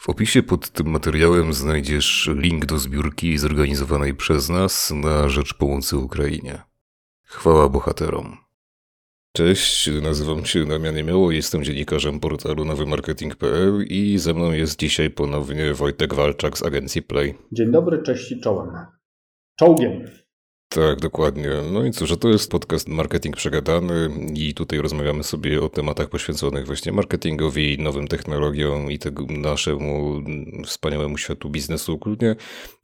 W opisie pod tym materiałem znajdziesz link do zbiórki zorganizowanej przez nas na rzecz pomocy Ukrainie. Chwała bohaterom. Cześć, nazywam się Damian Niemioło, jestem dziennikarzem portalu nowymarketing.pl i ze mną jest dzisiaj ponownie Wojtek Walczak z agencji Play. Dzień dobry, cześć i czołem. Czołgiem. Tak, dokładnie. No i cóż, to jest podcast Marketing Przegadany i tutaj rozmawiamy sobie o tematach poświęconych właśnie marketingowi, nowym technologiom i tego naszemu wspaniałemu światu biznesu ogólnie.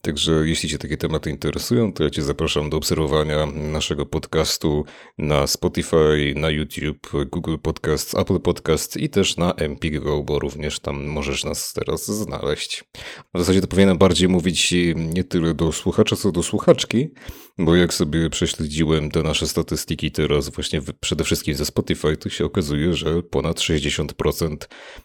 Także jeśli Cię takie tematy interesują, to ja Cię zapraszam do obserwowania naszego podcastu na Spotify, na YouTube, Google Podcast, Apple Podcast i też na Go, bo również tam możesz nas teraz znaleźć. W zasadzie to powinienem bardziej mówić nie tyle do słuchacza, co do słuchaczki, bo jak sobie prześledziłem te nasze statystyki teraz właśnie przede wszystkim ze Spotify, to się okazuje, że ponad 60%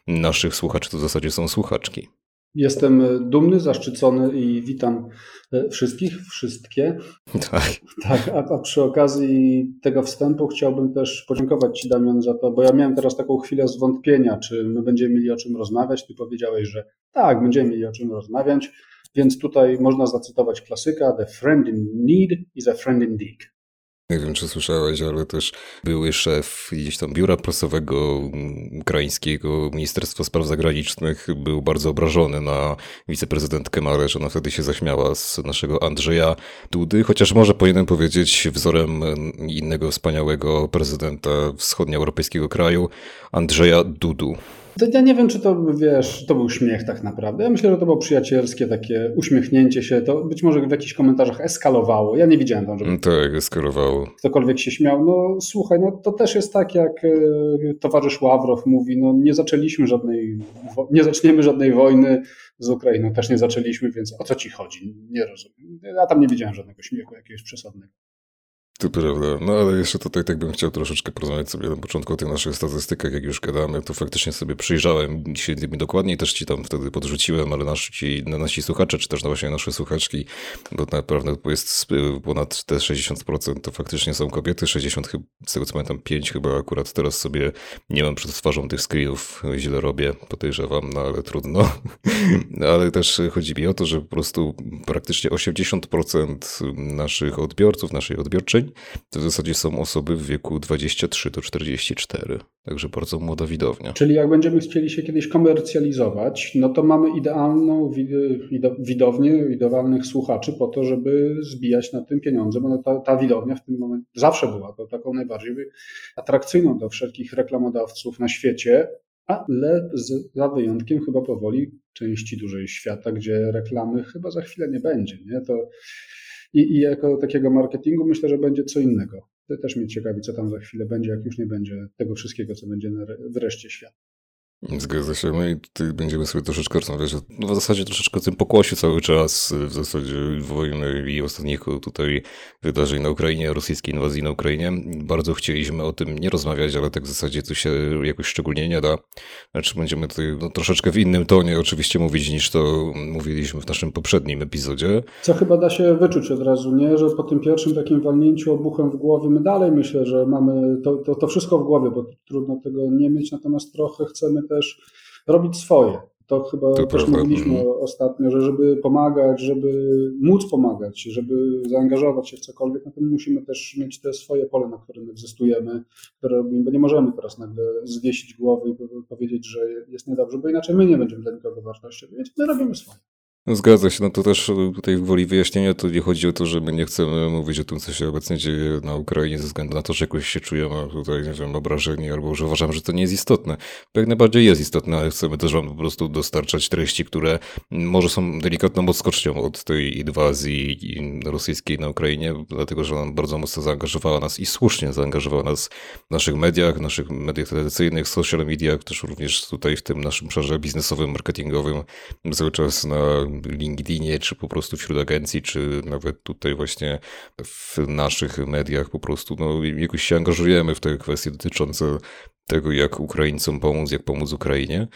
naszych słuchaczy to w zasadzie są słuchaczki. Jestem dumny, zaszczycony i witam e, wszystkich, wszystkie. Tak. Tak, a, a, przy okazji tego wstępu chciałbym też podziękować Ci, Damian, za to, bo ja miałem teraz taką chwilę zwątpienia, czy my będziemy mieli o czym rozmawiać. Ty powiedziałeś, że tak, będziemy mieli o czym rozmawiać, więc tutaj można zacytować klasyka: The friend in need is a friend indeed. Nie wiem, czy słyszałeś, ale też były szef gdzieś tam biura prasowego ukraińskiego Ministerstwa Spraw Zagranicznych był bardzo obrażony na wiceprezydentkę Marę, że ona wtedy się zaśmiała z naszego Andrzeja Dudy, chociaż może powinienem powiedzieć wzorem innego wspaniałego prezydenta wschodnioeuropejskiego kraju, Andrzeja Dudu. Ja nie wiem, czy to, wiesz, to był śmiech tak naprawdę. Ja myślę, że to było przyjacielskie takie uśmiechnięcie się. To być może w jakichś komentarzach eskalowało. Ja nie widziałem tam, żeby... Tak, eskalowało. Ktokolwiek się śmiał. No słuchaj, no to też jest tak, jak e, towarzysz Ławrow mówi, no nie zaczęliśmy żadnej, nie zaczniemy żadnej wojny z Ukrainą. Też nie zaczęliśmy, więc o co ci chodzi? Nie rozumiem. Ja tam nie widziałem żadnego śmiechu jakiegoś przesadnego. To prawda. No ale jeszcze tutaj tak bym chciał troszeczkę porozmawiać sobie na początku o tych naszych statystykach, jak już gadamy, to faktycznie sobie przyjrzałem dzisiaj dokładniej, też ci tam wtedy podrzuciłem, ale nasi, nasi słuchacze, czy też właśnie nasze słuchaczki, bo naprawdę jest ponad te 60% to faktycznie są kobiety, 60 z tego co pamiętam 5 chyba akurat teraz sobie nie mam przed twarzą tych screenów, źle robię, podejrzewam, no ale trudno. ale też chodzi mi o to, że po prostu praktycznie 80% naszych odbiorców, naszej to w zasadzie są osoby w wieku 23 do 44. Także bardzo młoda widownia. Czyli jak będziemy chcieli się kiedyś komercjalizować, no to mamy idealną widownię, idealnych słuchaczy po to, żeby zbijać na tym pieniądze, bo ta, ta widownia w tym momencie zawsze była taką najbardziej atrakcyjną do wszelkich reklamodawców na świecie, ale za wyjątkiem chyba powoli części dużej świata, gdzie reklamy chyba za chwilę nie będzie. Nie? To i, I jako takiego marketingu myślę, że będzie co innego. To też mnie ciekawi, co tam za chwilę będzie, jak już nie będzie tego wszystkiego, co będzie wreszcie świat. Zgadza się. My tutaj będziemy sobie troszeczkę rozmawiać, no w zasadzie troszeczkę o tym pokłosie cały czas, w zasadzie wojny i ostatnich tutaj wydarzeń na Ukrainie, rosyjskiej inwazji na Ukrainie. Bardzo chcieliśmy o tym nie rozmawiać, ale tak w zasadzie to się jakoś szczególnie nie da. Znaczy będziemy tutaj no, troszeczkę w innym tonie oczywiście mówić niż to mówiliśmy w naszym poprzednim epizodzie. Co chyba da się wyczuć od razu, nie? Że po tym pierwszym takim walnięciu obuchem w głowie my dalej myślę, że mamy to, to, to wszystko w głowie, bo trudno tego nie mieć, natomiast trochę chcemy też robić swoje. To chyba to też prawda. mówiliśmy mhm. ostatnio, że żeby pomagać, żeby móc pomagać, żeby zaangażować się w cokolwiek, no to musimy też mieć te swoje pole, na którym egzystujemy, które robimy, bo nie możemy teraz nagle zwiesić głowy i powiedzieć, że jest niedobrze, bo inaczej my nie będziemy dla nikogo wartościowi, więc my robimy swoje. Zgadza się, no to też tutaj woli wyjaśnienia, to nie chodzi o to, że my nie chcemy mówić o tym, co się obecnie dzieje na Ukrainie ze względu na to, że jakoś się czujemy tutaj, nie wiem, obrażeni albo że uważamy, że to nie jest istotne. jak najbardziej jest istotne, ale chcemy też wam po prostu dostarczać treści, które może są delikatną odskocznią od tej inwazji rosyjskiej na Ukrainie, dlatego, że ona bardzo mocno zaangażowała nas i słusznie zaangażowała nas w naszych mediach, w naszych mediach tradycyjnych, social mediach, też również tutaj w tym naszym obszarze biznesowym, marketingowym, cały czas na LinkedInie, czy po prostu wśród agencji, czy nawet tutaj właśnie w naszych mediach po prostu, no jakoś się angażujemy w te kwestie dotyczące tego, jak Ukraińcom pomóc, jak pomóc Ukrainie,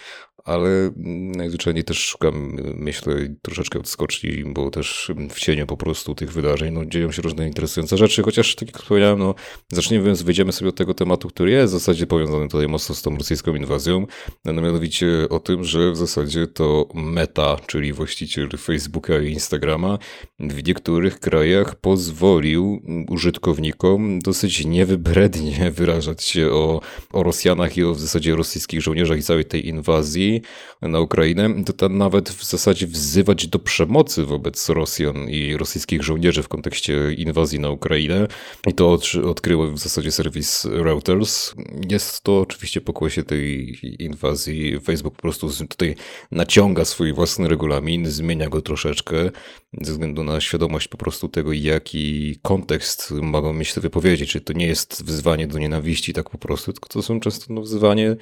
ale najzwyczajniej też szukam, myślę, troszeczkę odskoczni, bo też w cieniu po prostu tych wydarzeń no, dzieją się różne interesujące rzeczy, chociaż tak jak wspomniałem, no, zaczniemy, więc wyjdziemy sobie od tego tematu, który jest w zasadzie powiązany tutaj mocno z tą rosyjską inwazją, no, mianowicie o tym, że w zasadzie to Meta, czyli właściciel Facebooka i Instagrama, w niektórych krajach pozwolił użytkownikom dosyć niewybrednie wyrażać się o, o Rosjanach i o w zasadzie rosyjskich żołnierzach i całej tej inwazji, na Ukrainę, to tam nawet w zasadzie wzywać do przemocy wobec Rosjan i rosyjskich żołnierzy w kontekście inwazji na Ukrainę. I to odkryło w zasadzie serwis Reuters. Jest to oczywiście pokłosie tej inwazji. Facebook po prostu tutaj naciąga swój własny regulamin, zmienia go troszeczkę ze względu na świadomość po prostu tego, jaki kontekst mogą mieć te wypowiedzi. Czy to nie jest wzywanie do nienawiści tak po prostu, tylko to są często no, wzywanie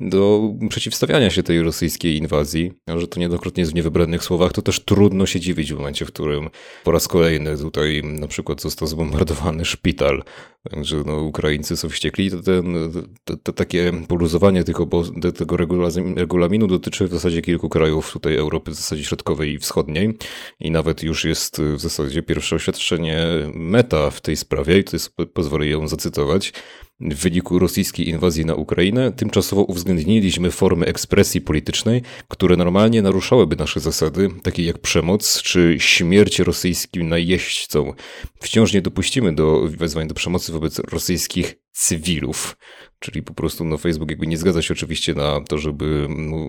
do przeciwstawiania się tej rosyjskiej inwazji, że to niejednokrotnie jest w niewybrednych słowach, to też trudno się dziwić w momencie, w którym po raz kolejny tutaj na przykład został zbombardowany szpital. Także no, Ukraińcy są wściekli. To, ten, to, to takie poluzowanie tych tego regulaminu dotyczy w zasadzie kilku krajów tutaj Europy, w zasadzie środkowej i wschodniej. I nawet już jest w zasadzie pierwsze oświadczenie meta w tej sprawie i to jest, pozwolę ją zacytować. W wyniku rosyjskiej inwazji na Ukrainę tymczasowo uwzględniliśmy formy ekspresji politycznej, które normalnie naruszałyby nasze zasady, takie jak przemoc czy śmierć rosyjskim najeźdźcom. Wciąż nie dopuścimy do wezwań do przemocy wobec rosyjskich cywilów. Czyli po prostu no, Facebook jakby nie zgadza się oczywiście na to, żeby, no,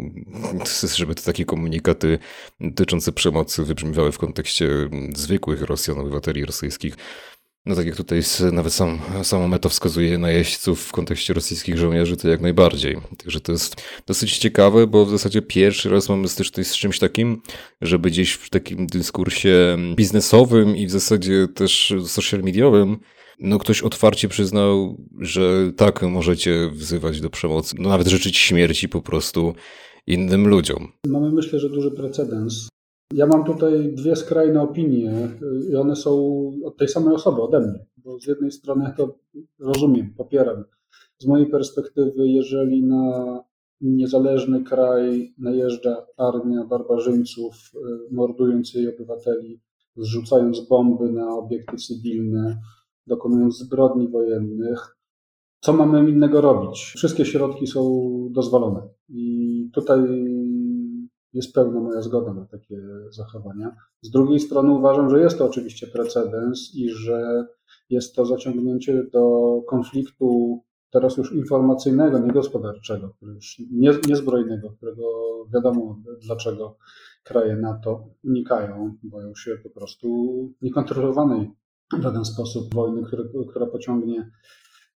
żeby te takie komunikaty dotyczące przemocy wybrzmiewały w kontekście zwykłych Rosjan, obywateli rosyjskich. No tak jak tutaj nawet sam, sama meta wskazuje na jeźdźców w kontekście rosyjskich żołnierzy, to jak najbardziej. Także to jest dosyć ciekawe, bo w zasadzie pierwszy raz mamy styczność z czymś takim, żeby gdzieś w takim dyskursie biznesowym i w zasadzie też social mediowym no ktoś otwarcie przyznał, że tak, możecie wzywać do przemocy, no nawet życzyć śmierci po prostu innym ludziom. Mamy myślę, że duży precedens ja mam tutaj dwie skrajne opinie i one są od tej samej osoby, ode mnie. Bo z jednej strony to rozumiem, popieram. Z mojej perspektywy, jeżeli na niezależny kraj najeżdża armia barbarzyńców, y, mordując jej obywateli, zrzucając bomby na obiekty cywilne, dokonując zbrodni wojennych, co mamy innego robić? Wszystkie środki są dozwolone. I tutaj jest pełna moja zgoda na takie zachowania. Z drugiej strony uważam, że jest to oczywiście precedens i że jest to zaciągnięcie do konfliktu teraz już informacyjnego, nie gospodarczego, już nie, niezbrojnego, którego wiadomo dlaczego kraje NATO unikają, boją się po prostu niekontrolowanej w żaden sposób wojny, który, która pociągnie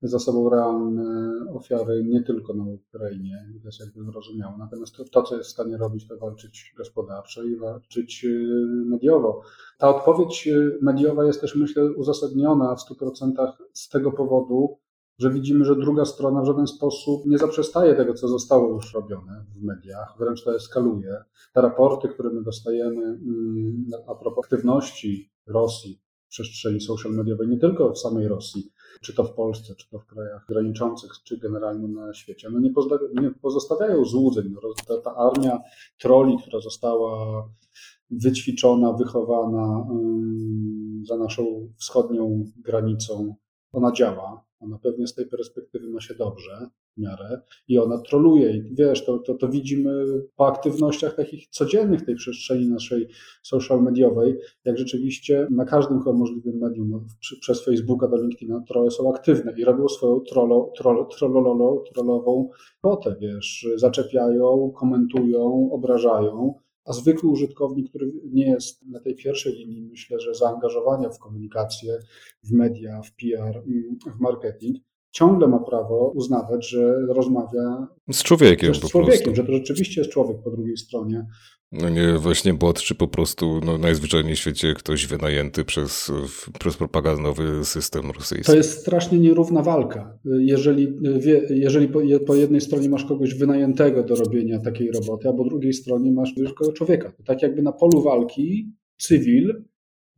za sobą realne ofiary nie tylko na Ukrainie, jest jakby zrozumiałe. Natomiast to, to, co jest w stanie robić, to walczyć gospodarczo i walczyć y, mediowo. Ta odpowiedź y, mediowa jest też, myślę, uzasadniona w 100% z tego powodu, że widzimy, że druga strona w żaden sposób nie zaprzestaje tego, co zostało już robione w mediach, wręcz to eskaluje. Te raporty, które my dostajemy mm, a propos aktywności Rosji w przestrzeni social mediowej, nie tylko w samej Rosji, czy to w Polsce, czy to w krajach graniczących, czy generalnie na świecie, no nie, nie pozostawiają złudzeń. No, ta, ta armia troli, która została wyćwiczona, wychowana za naszą wschodnią granicą, ona działa. Ona pewnie z tej perspektywy ma się dobrze w miarę i ona troluje. I wiesz, to, to, to widzimy po aktywnościach takich codziennych tej przestrzeni naszej social mediowej, jak rzeczywiście na każdym możliwym medium, no, przez Facebooka do LinkedIna, trolle są aktywne i robią swoją trollo, troll, trollololo, trollową potę, wiesz, zaczepiają, komentują, obrażają a zwykły użytkownik, który nie jest na tej pierwszej linii, myślę, że zaangażowania w komunikację, w media, w PR, w marketing, ciągle ma prawo uznawać, że rozmawia z człowiekiem. Z człowiekiem, że to rzeczywiście jest człowiek po drugiej stronie. No nie właśnie bot, czy po prostu no, najzwyczajniej w świecie ktoś wynajęty przez, przez propagandowy system rosyjski. To jest strasznie nierówna walka. Jeżeli, jeżeli po, po jednej stronie masz kogoś wynajętego do robienia takiej roboty, a po drugiej stronie masz tylko człowieka. To tak jakby na polu walki cywil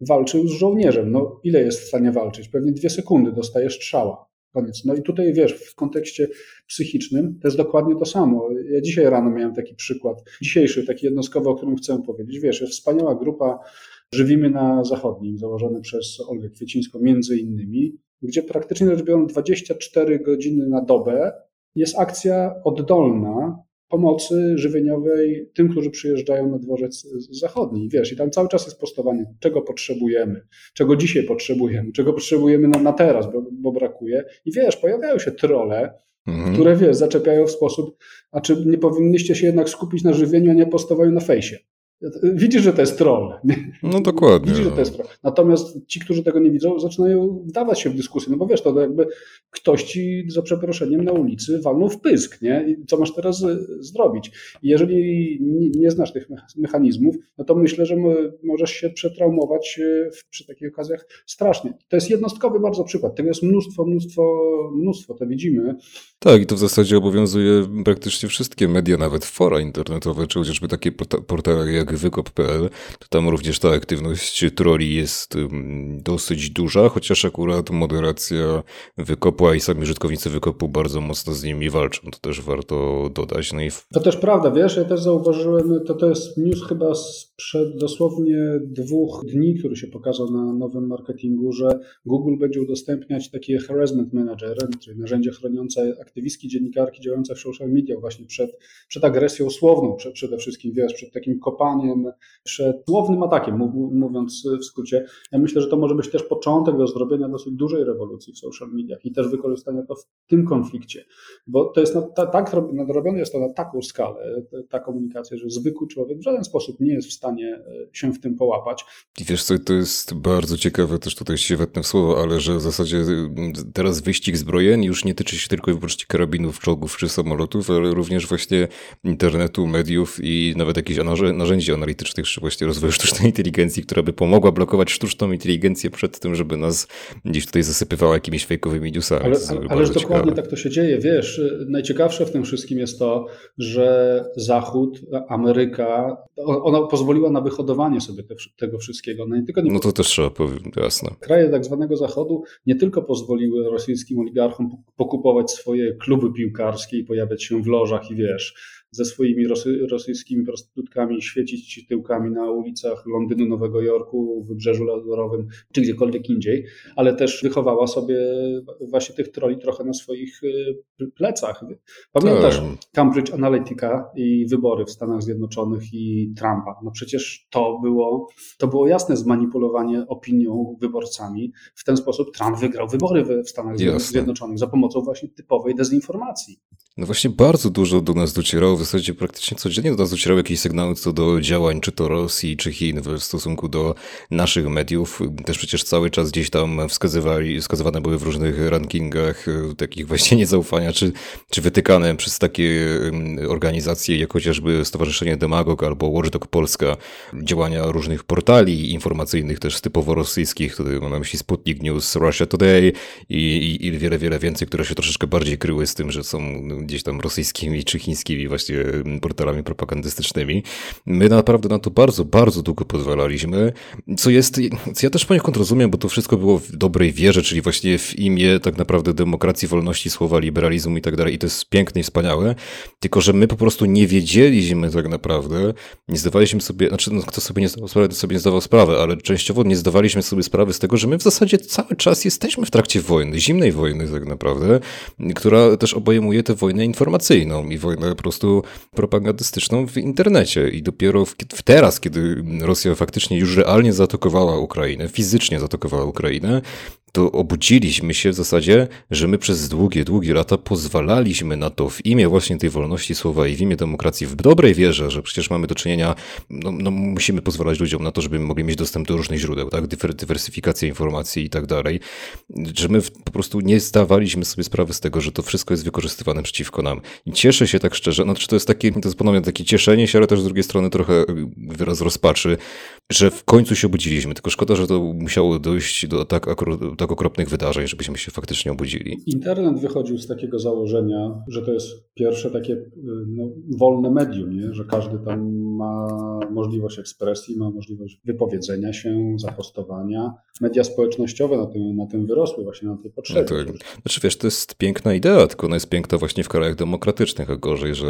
walczył z żołnierzem. No ile jest w stanie walczyć? Pewnie dwie sekundy dostaje strzała No i tutaj wiesz, w kontekście psychicznym to jest dokładnie to samo. Ja dzisiaj rano miałem taki przykład, dzisiejszy, taki jednostkowy, o którym chcę powiedzieć. Wiesz, jest wspaniała grupa Żywimy na Zachodnim, założony przez Olgę Kwiecińską między innymi, gdzie praktycznie rzecz biorąc 24 godziny na dobę jest akcja oddolna pomocy żywieniowej tym, którzy przyjeżdżają na dworzec zachodni. Wiesz, i tam cały czas jest postowanie, czego potrzebujemy, czego dzisiaj potrzebujemy, czego potrzebujemy na, na teraz, bo, bo brakuje. I wiesz, pojawiają się trole, mhm. które wiesz, zaczepiają w sposób, a czy nie powinniście się jednak skupić na żywieniu, a nie postowaniu na fejsie. Widzisz, że to jest troll. No dokładnie. Widzisz, że to jest troll. Natomiast ci, którzy tego nie widzą, zaczynają wdawać się w dyskusję, no bo wiesz, to jakby ktoś ci za przeproszeniem na ulicy walnął w pysk, nie? I co masz teraz e, zrobić? I jeżeli nie znasz tych mechanizmów, no to myślę, że możesz się przetraumować e, przy takich okazjach strasznie. To jest jednostkowy bardzo przykład. Tego jest mnóstwo, mnóstwo, mnóstwo, to widzimy. Tak, i to w zasadzie obowiązuje praktycznie wszystkie media, nawet fora internetowe, czy chociażby takie portale jak wykop.pl, to tam również ta aktywność troli jest dosyć duża, chociaż akurat moderacja wykopu, i sami użytkownicy wykopu bardzo mocno z nimi walczą. To też warto dodać. No i. To też prawda, wiesz, ja też zauważyłem, to, to jest news chyba sprzed dosłownie dwóch dni, który się pokazał na nowym marketingu, że Google będzie udostępniać takie harassment manager, czyli narzędzie chroniące aktywistki, dziennikarki działające w social media właśnie przed, przed agresją słowną, przed, przede wszystkim, wiesz, przed takim kopaniem, przed słownym atakiem, mówiąc w skrócie. Ja myślę, że to może być też początek do zrobienia dosyć dużej rewolucji w social mediach i też wykorzystania to w tym konflikcie, bo to jest na, tak nadrobione jest to na taką skalę, ta komunikacja, że zwykły człowiek w żaden sposób nie jest w stanie e, się w tym połapać. I wiesz co, to jest bardzo ciekawe, też tutaj się wetnę w słowo, ale że w zasadzie mm, teraz wyścig zbrojeń już nie tyczy się tylko i wyłącznie karabinów, czołgów czy samolotów, ale również właśnie internetu, mediów i nawet jakichś narzędzi analitycznych, czy właśnie rozwoju sztucznej inteligencji, która by pomogła blokować sztuczną inteligencję przed tym, żeby nas gdzieś tutaj zasypywała jakimiś fejkowymi newsami. Ale, ale, ależ dokładnie tak to się dzieje. Wiesz, najciekawsze w tym wszystkim jest to, że Zachód, Ameryka, ona pozwoliła na wyhodowanie sobie te, tego wszystkiego. No, nie tylko nie no to też trzeba powiedzieć, jasne. Kraje tak zwanego Zachodu nie tylko pozwoliły rosyjskim oligarchom pokupować swoje kluby piłkarskie i pojawiać się w lożach i wiesz, ze swoimi rosy, rosyjskimi prostytutkami świecić tyłkami na ulicach Londynu, Nowego Jorku, Wybrzeżu Lazurowym czy gdziekolwiek indziej, ale też wychowała sobie właśnie tych troli trochę na swoich y, plecach. Pamiętasz tak. Cambridge Analytica i wybory w Stanach Zjednoczonych i Trumpa? No przecież to było, to było jasne zmanipulowanie opinią wyborcami. W ten sposób Trump wygrał wybory w Stanach Jasne. Zjednoczonych za pomocą właśnie typowej dezinformacji. No właśnie bardzo dużo do nas docierało, w zasadzie praktycznie codziennie do nas docierały jakieś sygnały co do działań, czy to Rosji, czy Chin w stosunku do naszych mediów. Też przecież cały czas gdzieś tam wskazywali, wskazywane były w różnych rankingach e, takich właśnie niezaufania, czy, czy wytykane przez takie organizacje jak chociażby Stowarzyszenie Demagog albo Watchdog Polska działania różnych portali informacyjnych też typowo rosyjskich, tutaj mam na myśli Sputnik News, Russia Today i, i, i wiele, wiele więcej, które się troszeczkę bardziej kryły z tym, że są gdzieś tam rosyjskimi czy chińskimi właśnie portalami propagandystycznymi. My naprawdę na to bardzo, bardzo długo pozwalaliśmy, co jest, co ja też poniekąd rozumiem, bo to wszystko było w dobrej wierze, czyli właśnie w imię tak naprawdę demokracji, wolności słowa, liberalizmu i tak dalej i to jest piękne i wspaniałe, tylko że my po prostu nie wiedzieliśmy tak naprawdę, nie zdawaliśmy sobie, znaczy no, kto sobie nie zdawał sprawy, to sobie nie zdawał sprawy, ale częściowo nie zdawaliśmy sobie sprawy z tego, że my w zasadzie cały czas jesteśmy w trakcie wojny, zimnej wojny tak naprawdę, która też obejmuje tę wojnę wojnę informacyjną i wojnę po prostu propagandystyczną w internecie. I dopiero w, teraz, kiedy Rosja faktycznie już realnie zaatakowała Ukrainę, fizycznie zaatakowała Ukrainę, to obudziliśmy się w zasadzie, że my przez długie, długie lata pozwalaliśmy na to w imię właśnie tej wolności słowa i w imię demokracji w dobrej wierze, że przecież mamy do czynienia, no, no musimy pozwalać ludziom na to, żeby mogli mieć dostęp do różnych źródeł, tak, dywersyfikacja informacji i tak dalej, że my po prostu nie zdawaliśmy sobie sprawy z tego, że to wszystko jest wykorzystywane przeciwko nam. I cieszę się tak szczerze, znaczy to jest takie, to jest ponownie takie cieszenie się, ale też z drugiej strony trochę wyraz rozpaczy, że w końcu się obudziliśmy, tylko szkoda, że to musiało dojść do tak akurat tak okropnych wydarzeń, żebyśmy się faktycznie obudzili. Internet wychodził z takiego założenia, że to jest pierwsze takie no, wolne medium, nie? że każdy tam ma możliwość ekspresji, ma możliwość wypowiedzenia się, zapostowania. Media społecznościowe na tym, na tym wyrosły, właśnie na tej potrzebie. No to, znaczy wiesz, to jest piękna idea, tylko ona jest piękna właśnie w krajach demokratycznych, a gorzej, że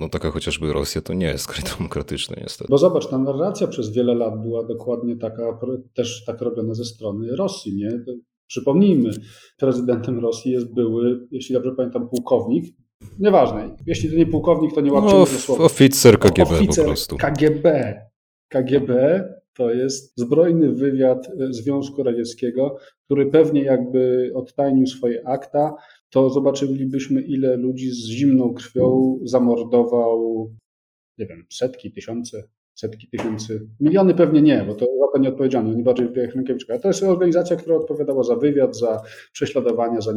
no, taka chociażby Rosja to nie jest kraj demokratyczny niestety. Bo zobacz, ta narracja przez wiele lat była dokładnie taka, też tak robiona ze strony Rosji, nie? Przypomnijmy, prezydentem Rosji jest były, jeśli dobrze pamiętam, pułkownik, Nieważne. Jeśli to nie pułkownik, to nie łapcie no, słowa. Oficer KGB oficer po prostu. KGB. KGB to jest zbrojny wywiad e, Związku Radzieckiego, który pewnie jakby odtajnił swoje akta, to zobaczylibyśmy, ile ludzi z zimną krwią zamordował, nie wiem, setki, tysiące setki tysięcy, miliony pewnie nie, bo to za to nieodpowiedzialne, nie bardziej Rynkiewicz. To jest organizacja, która odpowiadała za wywiad, za prześladowania, za,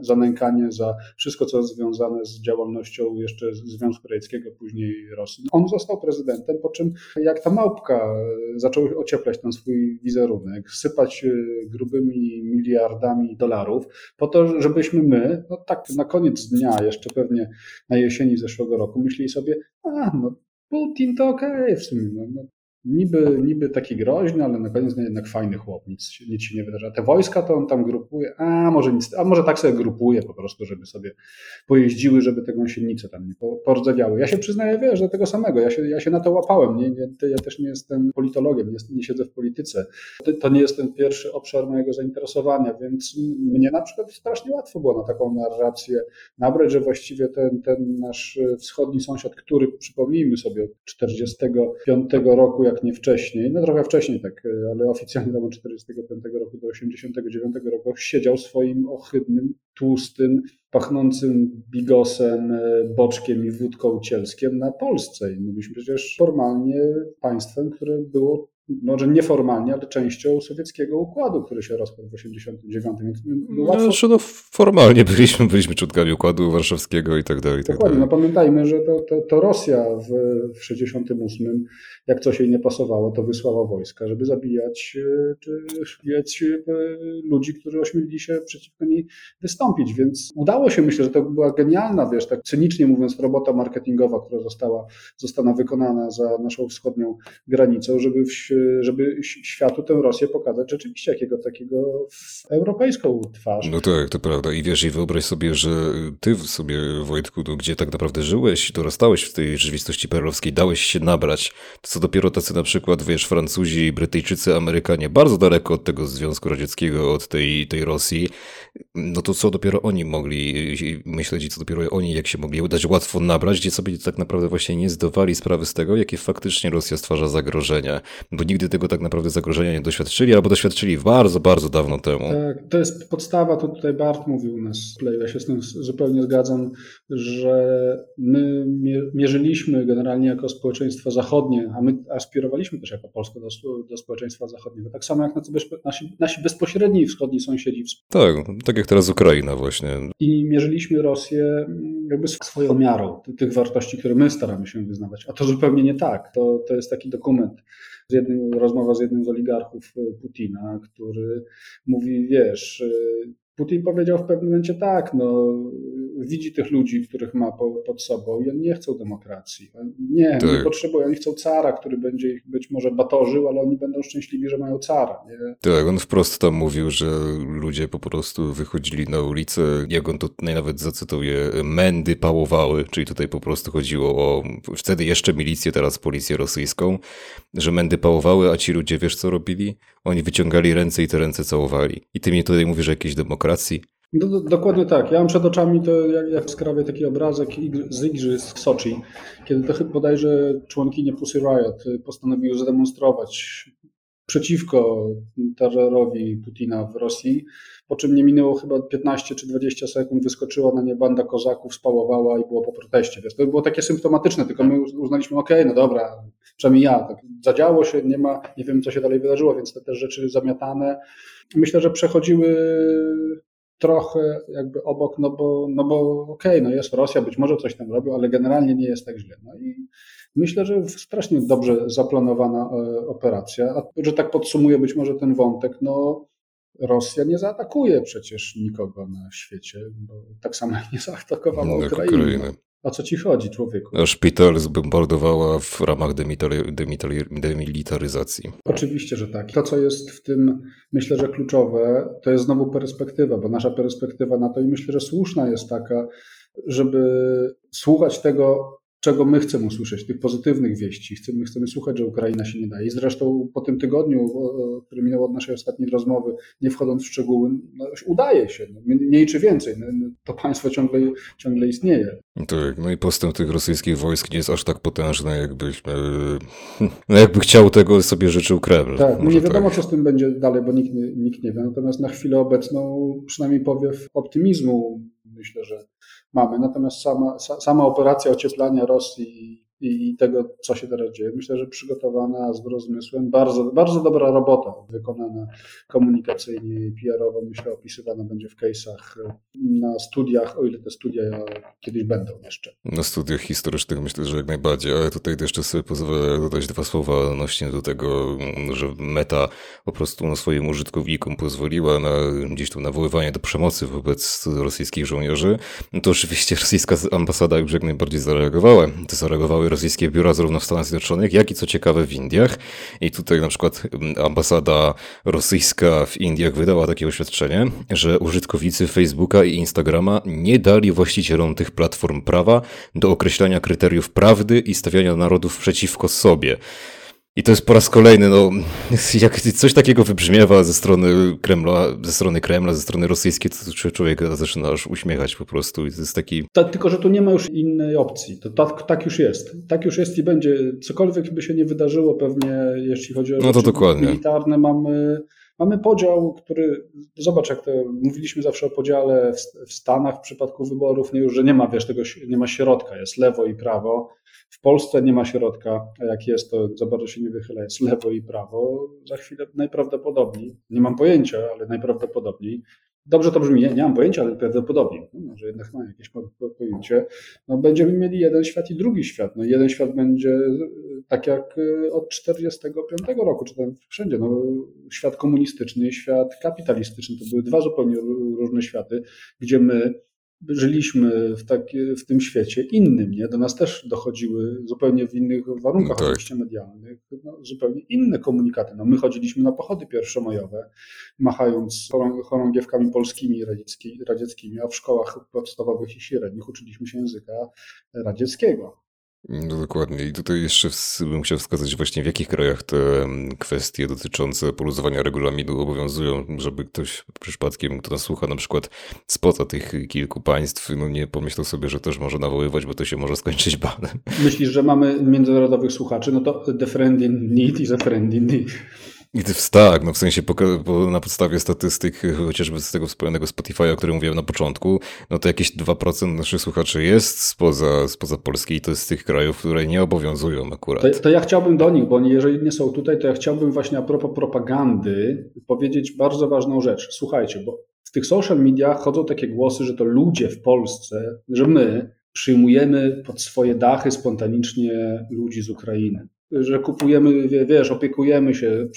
za nękanie, za wszystko, co jest związane z działalnością jeszcze Związku Radzieckiego, później Rosji. On został prezydentem, po czym jak ta małpka zaczął ocieplać ten swój wizerunek, sypać e, grubymi miliardami dolarów, po to, żebyśmy my, no tak na koniec dnia, jeszcze pewnie na jesieni zeszłego roku, myśleli sobie, a no Putin to okej okay w sumie. Niby, niby taki groźny, ale na koniec jednak fajny chłop, nic, nic się nie wydarza. Te wojska to on tam grupuje, a może, nic, a może tak sobie grupuje po prostu, żeby sobie pojeździły, żeby te gąsienice tam nie porozdawiały. Ja się przyznaję, wiesz, do tego samego, ja się, ja się na to łapałem, nie, nie, ja też nie jestem politologiem, nie, nie siedzę w polityce. To, to nie jest ten pierwszy obszar mojego zainteresowania, więc mnie na przykład strasznie łatwo było na taką narrację nabrać, że właściwie ten, ten nasz wschodni sąsiad, który przypomnijmy sobie od 45 roku, jak nie wcześniej, no trochę wcześniej tak, ale oficjalnie tam od 45 roku do 89 roku siedział swoim ohydnym, tłustym, pachnącym bigosem, boczkiem i wódką cielskiem na Polsce. I mówiliśmy przecież formalnie państwem, które było może nieformalnie, ale częścią sowieckiego układu, który się rozpadł w 1989. Więc no, łatwo... Znaczy, no, formalnie byliśmy, byliśmy członkami układu warszawskiego i tak dalej. I tak Dokładnie, dalej. no pamiętajmy, że to, to, to Rosja w 1968, jak coś jej nie pasowało, to wysłała wojska, żeby zabijać e, czy e, ludzi, którzy ośmielili się przeciwko niej wystąpić, więc udało się, myślę, że to była genialna, wiesz, tak cynicznie mówiąc, robota marketingowa, która została, została wykonana za naszą wschodnią granicą, żeby w żeby światu tę Rosję pokazać rzeczywiście jakiego takiego europejską twarz. No tak, to prawda. I wiesz, i wyobraź sobie, że ty sobie, Wojtku, no, gdzie tak naprawdę żyłeś, dorastałeś w tej rzeczywistości perlowskiej, dałeś się nabrać. To co dopiero tacy na przykład, wiesz, Francuzi, Brytyjczycy, Amerykanie, bardzo daleko od tego Związku Radzieckiego, od tej, tej Rosji, no to co dopiero oni mogli myśleć i co dopiero oni, jak się mogli udać łatwo nabrać, gdzie sobie tak naprawdę właśnie nie zdawali sprawy z tego, jakie faktycznie Rosja stwarza zagrożenia. Bo nigdy tego tak naprawdę zagrożenia nie doświadczyli, albo doświadczyli bardzo, bardzo dawno temu. Tak, to jest podstawa, to tutaj Bart mówił u nas ja się z tym zupełnie zgadzam, że my mierzyliśmy generalnie jako społeczeństwo zachodnie, a my aspirowaliśmy też jako Polska do, do społeczeństwa zachodniego, tak samo jak nasi, nasi bezpośredni wschodni sąsiedzi. Tak, tak jak teraz Ukraina właśnie. I mierzyliśmy Rosję mm, jakby swoją miarą tych wartości, które my staramy się wyznawać, a to zupełnie nie tak. To, to jest taki dokument jednym, rozmowa z jednym z oligarchów e, Putina, który mówi, wiesz, e, Putin powiedział w pewnym momencie tak, no, widzi tych ludzi, których ma po, pod sobą i oni nie chcą demokracji. Nie, tak. nie potrzebują, oni chcą cara, który będzie ich być może batorzył, ale oni będą szczęśliwi, że mają cara. Nie? Tak, on wprost tam mówił, że ludzie po prostu wychodzili na ulicę, jak on tutaj nawet zacytuje, mędy pałowały, czyli tutaj po prostu chodziło o wtedy jeszcze milicję, teraz policję rosyjską, że mędy pałowały, a ci ludzie wiesz co robili? Oni wyciągali ręce i te ręce całowali. I ty mi tutaj mówisz o jakiejś demokracji? No, dokładnie tak. Ja mam przed oczami to, jak, jak skrawię taki obrazek z igrzysk Soczi, kiedy to chyba bodajże członkinie Pussy Riot postanowiły zademonstrować przeciwko terrorowi Putina w Rosji, po czym nie minęło chyba 15 czy 20 sekund, wyskoczyła na nie banda kozaków, spałowała i było po proteście. Więc to było takie symptomatyczne, tylko my uznaliśmy, ok, no dobra, przynajmniej ja, tak zadziało się, nie ma, nie wiem co się dalej wydarzyło, więc te też rzeczy zamiatane. Myślę, że przechodziły trochę jakby obok, no bo, no bo okej, okay, no jest Rosja, być może coś tam robił, ale generalnie nie jest tak źle. No i myślę, że strasznie dobrze zaplanowana e, operacja. A że tak podsumuję być może ten wątek, no Rosja nie zaatakuje przecież nikogo na świecie, bo tak samo nie zaatakowała No, Ukrainy. Ukrainy. O co ci chodzi, człowieku? Szpital zbombardowała w ramach demilitaryzacji. Oczywiście, że tak. To, co jest w tym, myślę, że kluczowe, to jest znowu perspektywa, bo nasza perspektywa na to i myślę, że słuszna jest taka, żeby słuchać tego, czego my chcemy usłyszeć, tych pozytywnych wieści. Chcemy, chcemy słuchać, że Ukraina się nie daje. I zresztą po tym tygodniu, który minął od naszej ostatniej rozmowy, nie wchodząc w szczegóły, no, udaje się. No, mniej czy więcej. No, no, to państwo ciągle, ciągle istnieje. Tak, no i postęp tych rosyjskich wojsk nie jest aż tak potężny, jakbyśmy, no jakby chciał tego sobie życzył Kreml. Tak, no nie wiadomo, co z tym będzie dalej, bo nikt nie, nikt nie wie. Natomiast na chwilę obecną przynajmniej powiew optymizmu myślę, że mamy. Natomiast sama, sa, sama operacja ocieplania Rosji i, tego, co się teraz dzieje, myślę, że przygotowana z rozmysłem. Bardzo, bardzo dobra robota wykonana komunikacyjnie i PR-owo. Myślę, opisywana będzie w case'ach na studiach, o ile te studia kiedyś będą jeszcze. Na studiach historycznych myślę, że jak najbardziej, ale tutaj jeszcze sobie pozwolę dodać dwa słowa odnośnie do tego, że Meta po prostu no, swoim użytkownikom pozwoliła na gdzieś tu nawoływanie do przemocy wobec rosyjskich żołnierzy. No to oczywiście rosyjska ambasada już jak najbardziej zareagowała. To zareagowały rosyjskie biura zarówno w Stanach Zjednoczonych, jak i co ciekawe w Indiach. I tutaj na przykład ambasada rosyjska w Indiach wydała takie oświadczenie, że użytkownicy Facebooka i Instagrama nie dali właścicielom tych platform prawa do określania kryteriów prawdy i stawiania narodów przeciwko sobie. I to jest po raz kolejny, no, jak coś takiego wybrzmiewa ze strony Kremla, ze strony Kremla, ze strony rosyjskiej, to człowiek zaczyna aż uśmiechać po prostu. I to jest taki. Ta, tylko, że tu nie ma już innej opcji. To tak, tak już jest. Tak już jest i będzie. Cokolwiek by się nie wydarzyło, pewnie, jeśli chodzi o no to militarne, mamy. Mamy podział, który, zobacz, jak to mówiliśmy zawsze o podziale w, w Stanach w przypadku wyborów, nie już, że nie ma, wiesz, tego, nie ma środka, jest lewo i prawo. W Polsce nie ma środka, a jak jest, to za bardzo się nie wychyla, jest lewo i prawo. Za chwilę najprawdopodobniej, nie mam pojęcia, ale najprawdopodobniej, dobrze to brzmi, nie, nie mam pojęcia, ale prawdopodobnie, no, może jednak ma jakieś pojęcie, no, będziemy mieli jeden świat i drugi świat. No, jeden świat będzie tak jak od 1945 roku, czy tam wszędzie, no, świat komunistyczny i świat kapitalistyczny, to były dwa zupełnie różne światy, gdzie my żyliśmy w, taki, w tym świecie innym, nie? Do nas też dochodziły zupełnie w innych warunkach, tak. oczywiście medialnych, no, zupełnie inne komunikaty. No, my chodziliśmy na pochody pierwszomajowe, machając chorągiewkami polskimi radzieckimi, radzieckimi, a w szkołach podstawowych i średnich uczyliśmy się języka radzieckiego. No dokładnie. I tutaj jeszcze bym chciał wskazać właśnie w jakich krajach te kwestie dotyczące poluzowania regulaminu obowiązują, żeby ktoś przypadkiem, kto nas słucha, na przykład spoza tych kilku państw, no nie pomyślał sobie, że też może nawoływać, bo to się może skończyć banem. Myślisz, że mamy międzynarodowych słuchaczy? No to the friend in need is a friend in need. Tak, no w sensie na podstawie statystyk, chociażby z tego wspomnianego Spotify'a, o którym mówiłem na początku, no to jakieś 2% naszych słuchaczy jest spoza, spoza Polski i to jest z tych krajów, które nie obowiązują akurat. To, to ja chciałbym do nich, bo jeżeli nie są tutaj, to ja chciałbym właśnie a propos propagandy powiedzieć bardzo ważną rzecz. Słuchajcie, bo w tych social mediach chodzą takie głosy, że to ludzie w Polsce, że my przyjmujemy pod swoje dachy spontanicznie ludzi z Ukrainy że kupujemy, wiesz, opiekujemy się,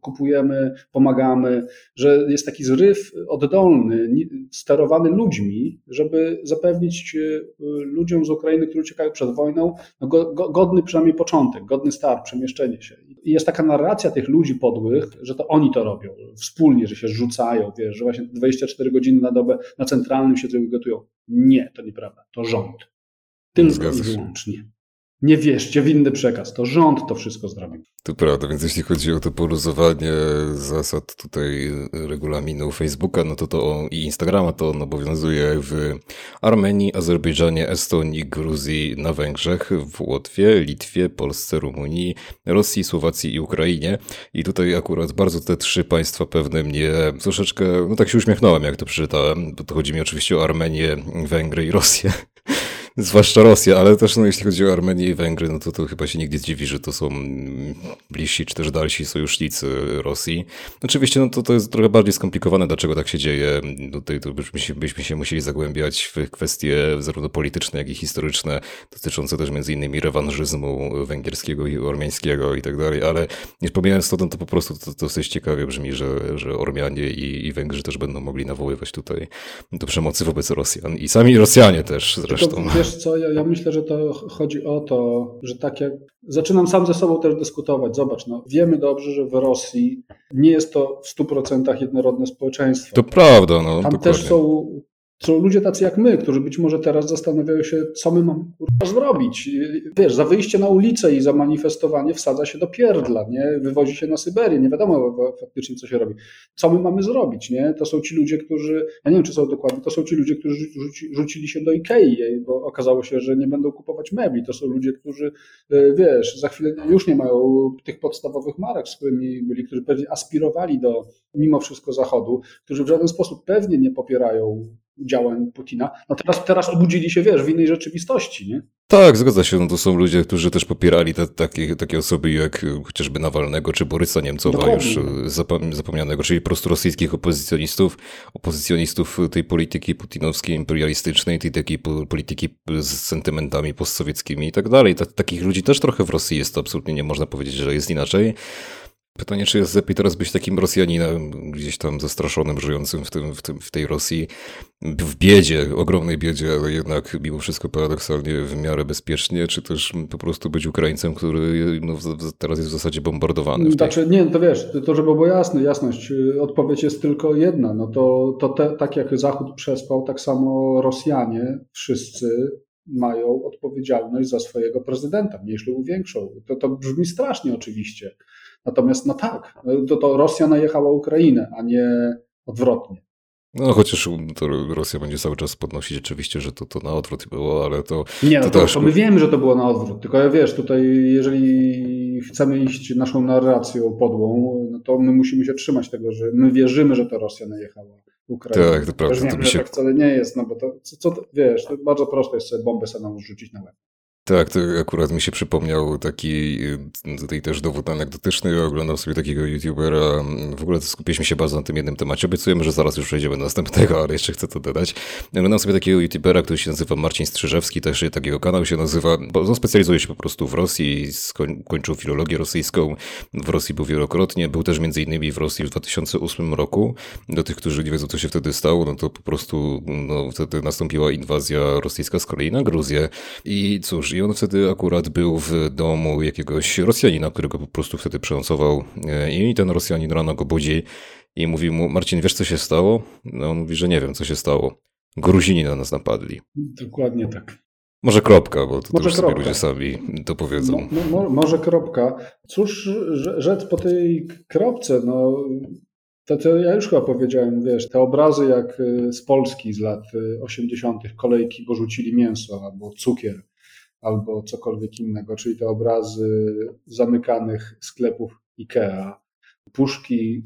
kupujemy, pomagamy, że jest taki zryw oddolny, sterowany ludźmi, żeby zapewnić ludziom z Ukrainy, którzy uciekają przed wojną, no godny przynajmniej początek, godny start, przemieszczenie się. I jest taka narracja tych ludzi podłych, że to oni to robią wspólnie, że się rzucają, wiesz, że właśnie 24 godziny na dobę na centralnym siedzą i gotują. Nie, to nieprawda, to rząd. Tylko i wyłącznie. Nie wierzcie w inny przekaz. To rząd to wszystko zrobił. To prawda, więc jeśli chodzi o to poluzowanie zasad tutaj regulaminu Facebooka, no to to i Instagrama, to on obowiązuje w Armenii, Azerbejdżanie, Estonii, Gruzji, na Węgrzech, w Łotwie, Litwie, Polsce, Rumunii, Rosji, Słowacji i Ukrainie. I tutaj akurat bardzo te trzy państwa pewne mnie troszeczkę, no tak się uśmiechnąłem jak to przeczytałem, bo to chodzi mi oczywiście o Armenię, Węgry i Rosję. Zwłaszcza Rosja, ale też no, jeśli chodzi o Armenię i Węgry, no to, to chyba się nikt nie dziwi, że to są bliżsi czy też dalsi sojusznicy Rosji. Oczywiście no, to, to jest trochę bardziej skomplikowane, dlaczego tak się dzieje. Tutaj to byśmy, byśmy się musieli zagłębiać w kwestie zarówno polityczne, jak i historyczne, dotyczące też między innymi rewanżyzmu węgierskiego i ormiańskiego i tak dalej, ale nie wspomniałem to, no, to po prostu to, to dosyć ciekawie brzmi, że, że Ormianie i, i Węgrzy też będą mogli nawoływać tutaj do przemocy wobec Rosjan i sami Rosjanie też zresztą. Tylko, wiesz co, ja, ja myślę, że to chodzi o to, że tak jak zaczynam sam ze sobą też dyskutować. Zobacz, no, wiemy dobrze, że w Rosji nie jest to w 100% jednorodne społeczeństwo. To prawda, no. Tam dokładnie. też są są ludzie tacy jak my, którzy być może teraz zastanawiają się, co my mamy kurwa zrobić. Wiesz, za wyjście na ulicę i za manifestowanie wsadza się do pierdla, nie? Wywozi się na Syberię, nie wiadomo faktycznie, co się robi. Co my mamy zrobić, nie? To są ci ludzie, którzy, ja nie wiem, czy są dokładnie, to są ci ludzie, którzy rzuci, rzucili się do Ikei, bo okazało się, że nie będą kupować mebli. To są ludzie, którzy, e, wiesz, za chwilę już nie mają tych podstawowych marek, z którymi byli, którzy pewnie aspirowali do, mimo wszystko, Zachodu, którzy w żaden sposób pewnie nie popierają działań Putina, no teraz, teraz obudzili się, wiesz, w innej rzeczywistości, nie? Tak, zgadza się. No to są ludzie, którzy też popierali te, takie, takie osoby jak chociażby Nawalnego czy Borysa Niemcowa, Dokładnie. już zapomnianego, czyli po prostu rosyjskich opozycjonistów, opozycjonistów tej polityki putinowskiej, imperialistycznej, tej takiej polityki z sentymentami postsowieckimi i tak dalej. Takich ludzi też trochę w Rosji jest, to absolutnie nie można powiedzieć, że jest inaczej. Pytanie, czy lepiej teraz być takim Rosjaninem, gdzieś tam zastraszonym, żyjącym w, tym, w, tym, w tej Rosji, w biedzie, ogromnej biedzie, ale jednak mimo wszystko paradoksalnie w miarę bezpiecznie, czy też po prostu być Ukraińcem, który no, teraz jest w zasadzie bombardowany? Znaczy, nie, to wiesz, to żeby było jasne, jasność, odpowiedź jest tylko jedna. No to, to te, tak jak Zachód przespał, tak samo Rosjanie wszyscy mają odpowiedzialność za swojego prezydenta, mniejszą lub większą. To, to brzmi strasznie oczywiście. Natomiast no tak, to, to Rosja najechała Ukrainę, a nie odwrotnie. No chociaż to Rosja będzie cały czas podnosić oczywiście, że to, to na odwrót było, ale to... Nie, no to, to, też... to my wiemy, że to było na odwrót, tylko ja wiesz, tutaj jeżeli chcemy iść naszą narracją podłą, no to my musimy się trzymać tego, że my wierzymy, że to Rosja najechała Ukrainę. Tak, to prawda. Wiemy, to mi się... tak wcale nie jest, no bo to, co, co wiesz, to bardzo prosto jest sobie bombę samemu rzucić na łeb. Tak, to akurat mi się przypomniał taki y, tutaj też dowód anegdotyczny. Oglądam sobie takiego youtubera. W ogóle skupiliśmy się bardzo na tym jednym temacie. Obiecujemy, że zaraz już przejdziemy do następnego, ale jeszcze chcę to dodać. Oglądam sobie takiego youtubera, który się nazywa Marcin Strzyżewski, też takiego kanał się nazywa, bo on specjalizuje się po prostu w Rosji, kończył filologię rosyjską. W Rosji był wielokrotnie, był też między innymi w Rosji w 2008 roku. Do tych, którzy nie wiedzą, co się wtedy stało, no to po prostu no, wtedy nastąpiła inwazja rosyjska z kolei na Gruzję. I cóż, i on wtedy akurat był w domu jakiegoś Rosjanina, którego po prostu wtedy przenocował e, i ten Rosjanin rano go budzi i mówi mu, Marcin, wiesz co się stało? No on mówi, że nie wiem, co się stało. Gruzini na nas napadli. Dokładnie tak. Może kropka, bo to może już sobie ludzie sami to powiedzą. No, no, może kropka. Cóż rzec po tej kropce, no to, to ja już chyba powiedziałem, wiesz, te obrazy jak e, z Polski z lat 80., e, kolejki, bo rzucili mięso albo cukier, albo cokolwiek innego, czyli te obrazy zamykanych sklepów IKEA, puszki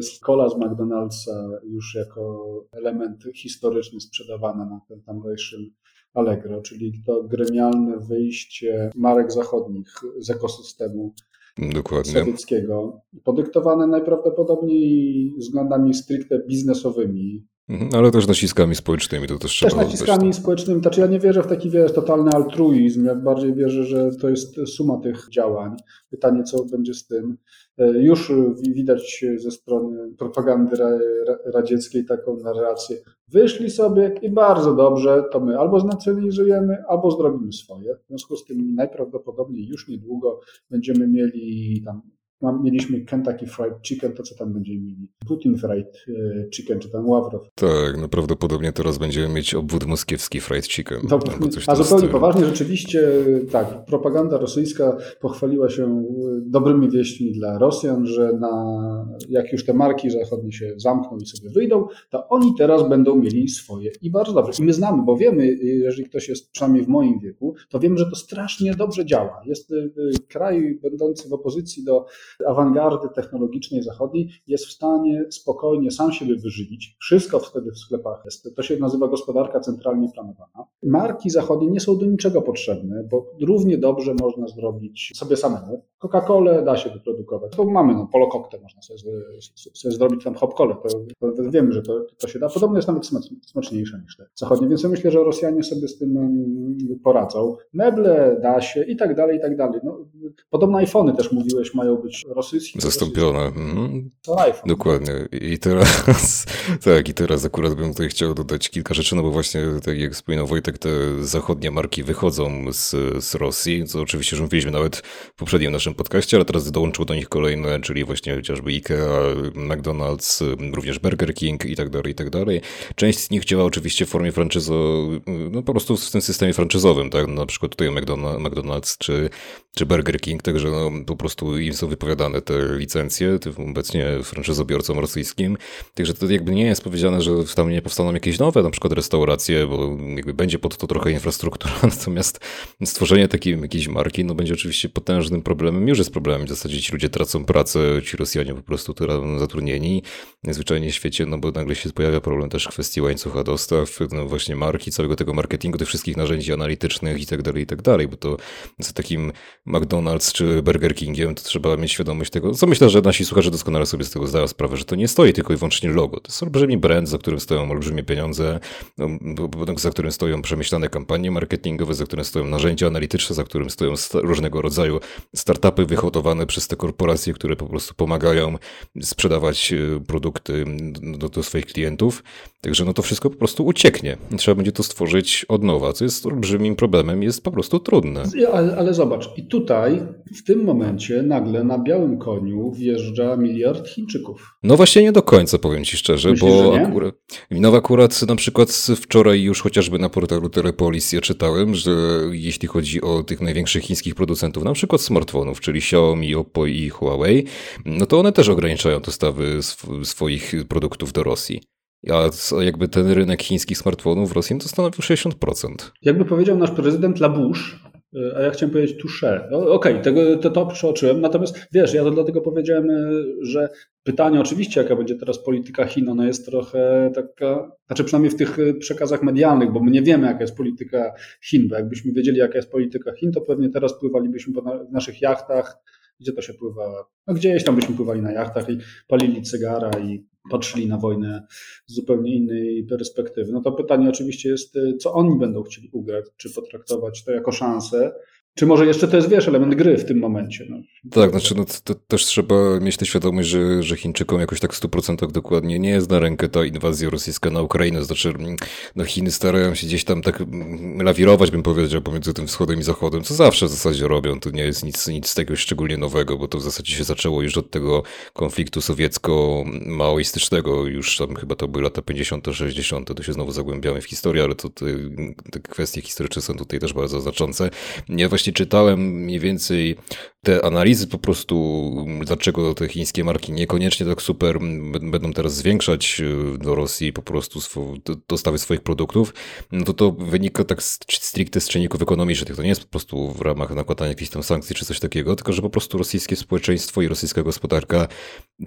z kola z McDonald'sa już jako element historyczny sprzedawane na tym tamtejszym Allegro, czyli to gremialne wyjście marek zachodnich z ekosystemu Dokładnie. sowieckiego, podyktowane najprawdopodobniej względami stricte biznesowymi, ale też naciskami społecznymi to też trzeba Też naciskami tak. społecznymi. Znaczy ja nie wierzę w taki, wiesz, totalny altruizm. Jak bardziej wierzę, że to jest suma tych działań. Pytanie, co będzie z tym. E, już widać ze strony propagandy radzieckiej taką narrację. Wyszli sobie i bardzo dobrze, to my albo znacjonalizujemy, albo zrobimy swoje. W związku z tym najprawdopodobniej już niedługo będziemy mieli tam mieliśmy Kentucky Fried Chicken, to co tam będziemy mieli? Putin Fried e, Chicken, czy tam Ławrow. Tak, no prawdopodobnie teraz będziemy mieć obwód moskiewski Fried Chicken. No, a zupełnie poważnie, rzeczywiście tak, propaganda rosyjska pochwaliła się e, dobrymi wieśćmi dla Rosjan, że na, jak już te marki zachodnie się zamkną i sobie wyjdą, to oni teraz będą mieli swoje i bardzo dobrze. I my znamy, bo wiemy, jeżeli ktoś jest przynajmniej w moim wieku, to wiemy, że to strasznie dobrze działa. Jest e, kraj będący w opozycji do awangardy technologicznej zachodniej jest w stanie spokojnie sam siebie wyżywić. Wszystko wtedy w sklepach jest. To się nazywa gospodarka centralnie planowana. Marki zachodnie nie są do niczego potrzebne, bo równie dobrze można zrobić sobie samemu. Coca-Colę da się wyprodukować. To mamy, no, polo cocktail można sobie, sobie zrobić tam hop to, to, wiemy, że to, to się da. Podobno jest nawet smaczniejsze niż te zachodnie, więc ja myślę, że Rosjanie sobie z tym mm, poradzą. Meble da się i tak dalej, i tak dalej. No, podobno iPhony też mówiłeś, mają być Zastąpione. Mhm. To iPhone. Dokładnie. I teraz, tak, i teraz akurat bym tutaj chciał dodać kilka rzeczy, no bo właśnie, tak jak wspominał Wojtek, te zachodnie marki wychodzą z, z Rosji, co oczywiście już mówiliśmy nawet w poprzednim naszym podcaście, ale teraz dołączył do nich kolejne, czyli właśnie chociażby IKEA, McDonald's, również Burger King i tak dalej, i tak dalej. Część z nich działa oczywiście w formie franczyzo, no po prostu w tym systemie franczyzowym, tak, na przykład tutaj McDonald's czy, czy Burger King, także no, po prostu im są wypowiadane te licencje, tym obecnie franczyzobiorcom rosyjskim, także to jakby nie jest powiedziane, że tam nie powstaną jakieś nowe, na przykład restauracje, bo jakby będzie pod to trochę infrastruktura, natomiast stworzenie takiej jakiejś marki, no będzie oczywiście potężnym problemem, już jest problemem, w zasadzie ci ludzie tracą pracę, ci Rosjanie po prostu teraz zatrudnieni, zwyczajnie w świecie, no bo nagle się pojawia problem też kwestii łańcucha dostaw, no właśnie marki, całego tego marketingu, tych wszystkich narzędzi analitycznych i tak dalej, i tak dalej, bo to z takim McDonald's czy Burger Kingiem to trzeba mieć świadomość tego, co myślę, że nasi słuchacze doskonale sobie z tego zdają sprawę, że to nie stoi tylko i wyłącznie logo, to jest olbrzymi brand, za którym stoją olbrzymie pieniądze, no, za którym stoją przemyślane kampanie marketingowe, za którym stoją narzędzia analityczne, za którym stoją różnego rodzaju startupy wyhodowane przez te korporacje, które po prostu pomagają sprzedawać e, produkty do, do swoich klientów. Także no to wszystko po prostu ucieknie. Trzeba będzie to stworzyć od nowa, co jest olbrzymim problemem, jest po prostu trudne. Ale, ale zobacz, i tutaj w tym momencie nagle na białym koniu wjeżdża miliard Chińczyków. No właśnie nie do końca, powiem Ci szczerze, Myślisz, bo akurat, no akurat na przykład wczoraj już chociażby na portalu Telepolis ja czytałem, że jeśli chodzi o tych największych chińskich producentów, na przykład smartfonów, czyli Xiaomi, Oppo i Huawei, no to one też ograniczają dostawy sw swoich produktów do Rosji. A jakby ten rynek chińskich smartfonów w Rosji to stanowił 60%. Jakby powiedział nasz prezydent Labusz, a ja chciałem powiedzieć touché. Okej, okay, tego to, to przeoczyłem, natomiast wiesz, ja to dlatego powiedziałem, że pytanie oczywiście, jaka będzie teraz polityka Chin, ona jest trochę taka, znaczy przynajmniej w tych przekazach medialnych, bo my nie wiemy, jaka jest polityka Chin, bo jakbyśmy wiedzieli, jaka jest polityka Chin, to pewnie teraz pływalibyśmy w naszych jachtach, gdzie to się pływa, no gdzieś tam byśmy pływali na jachtach i palili cygara i patrzyli na wojnę z zupełnie innej perspektywy. No to pytanie oczywiście jest, co oni będą chcieli ugrać, czy potraktować to jako szansę, czy może jeszcze to jest, wiesz, element gry w tym momencie? No. Tak, znaczy no, to, też trzeba mieć tę świadomość, że, że Chińczykom jakoś tak w 100% dokładnie nie jest na rękę ta inwazja rosyjska na Ukrainę. Znaczy, no Chiny starają się gdzieś tam tak lawirować, bym powiedział, pomiędzy tym wschodem i zachodem, co zawsze w zasadzie robią. To nie jest nic, nic tego szczególnie nowego, bo to w zasadzie się zaczęło już od tego konfliktu sowiecko-maoistycznego. Już tam chyba to były lata 50., 60., to się znowu zagłębiamy w historię, ale to te, te kwestie historyczne są tutaj też bardzo znaczące. Ja właśnie właśnie czytałem mniej więcej te analizy po prostu, dlaczego te chińskie marki niekoniecznie tak super będą teraz zwiększać e, do Rosji po prostu dostawy swoich produktów, no to to wynika tak stricte z czynników ekonomicznych. To nie jest po prostu w ramach nakładania jakichś tam sankcji czy coś takiego, tylko że po prostu rosyjskie społeczeństwo i rosyjska gospodarka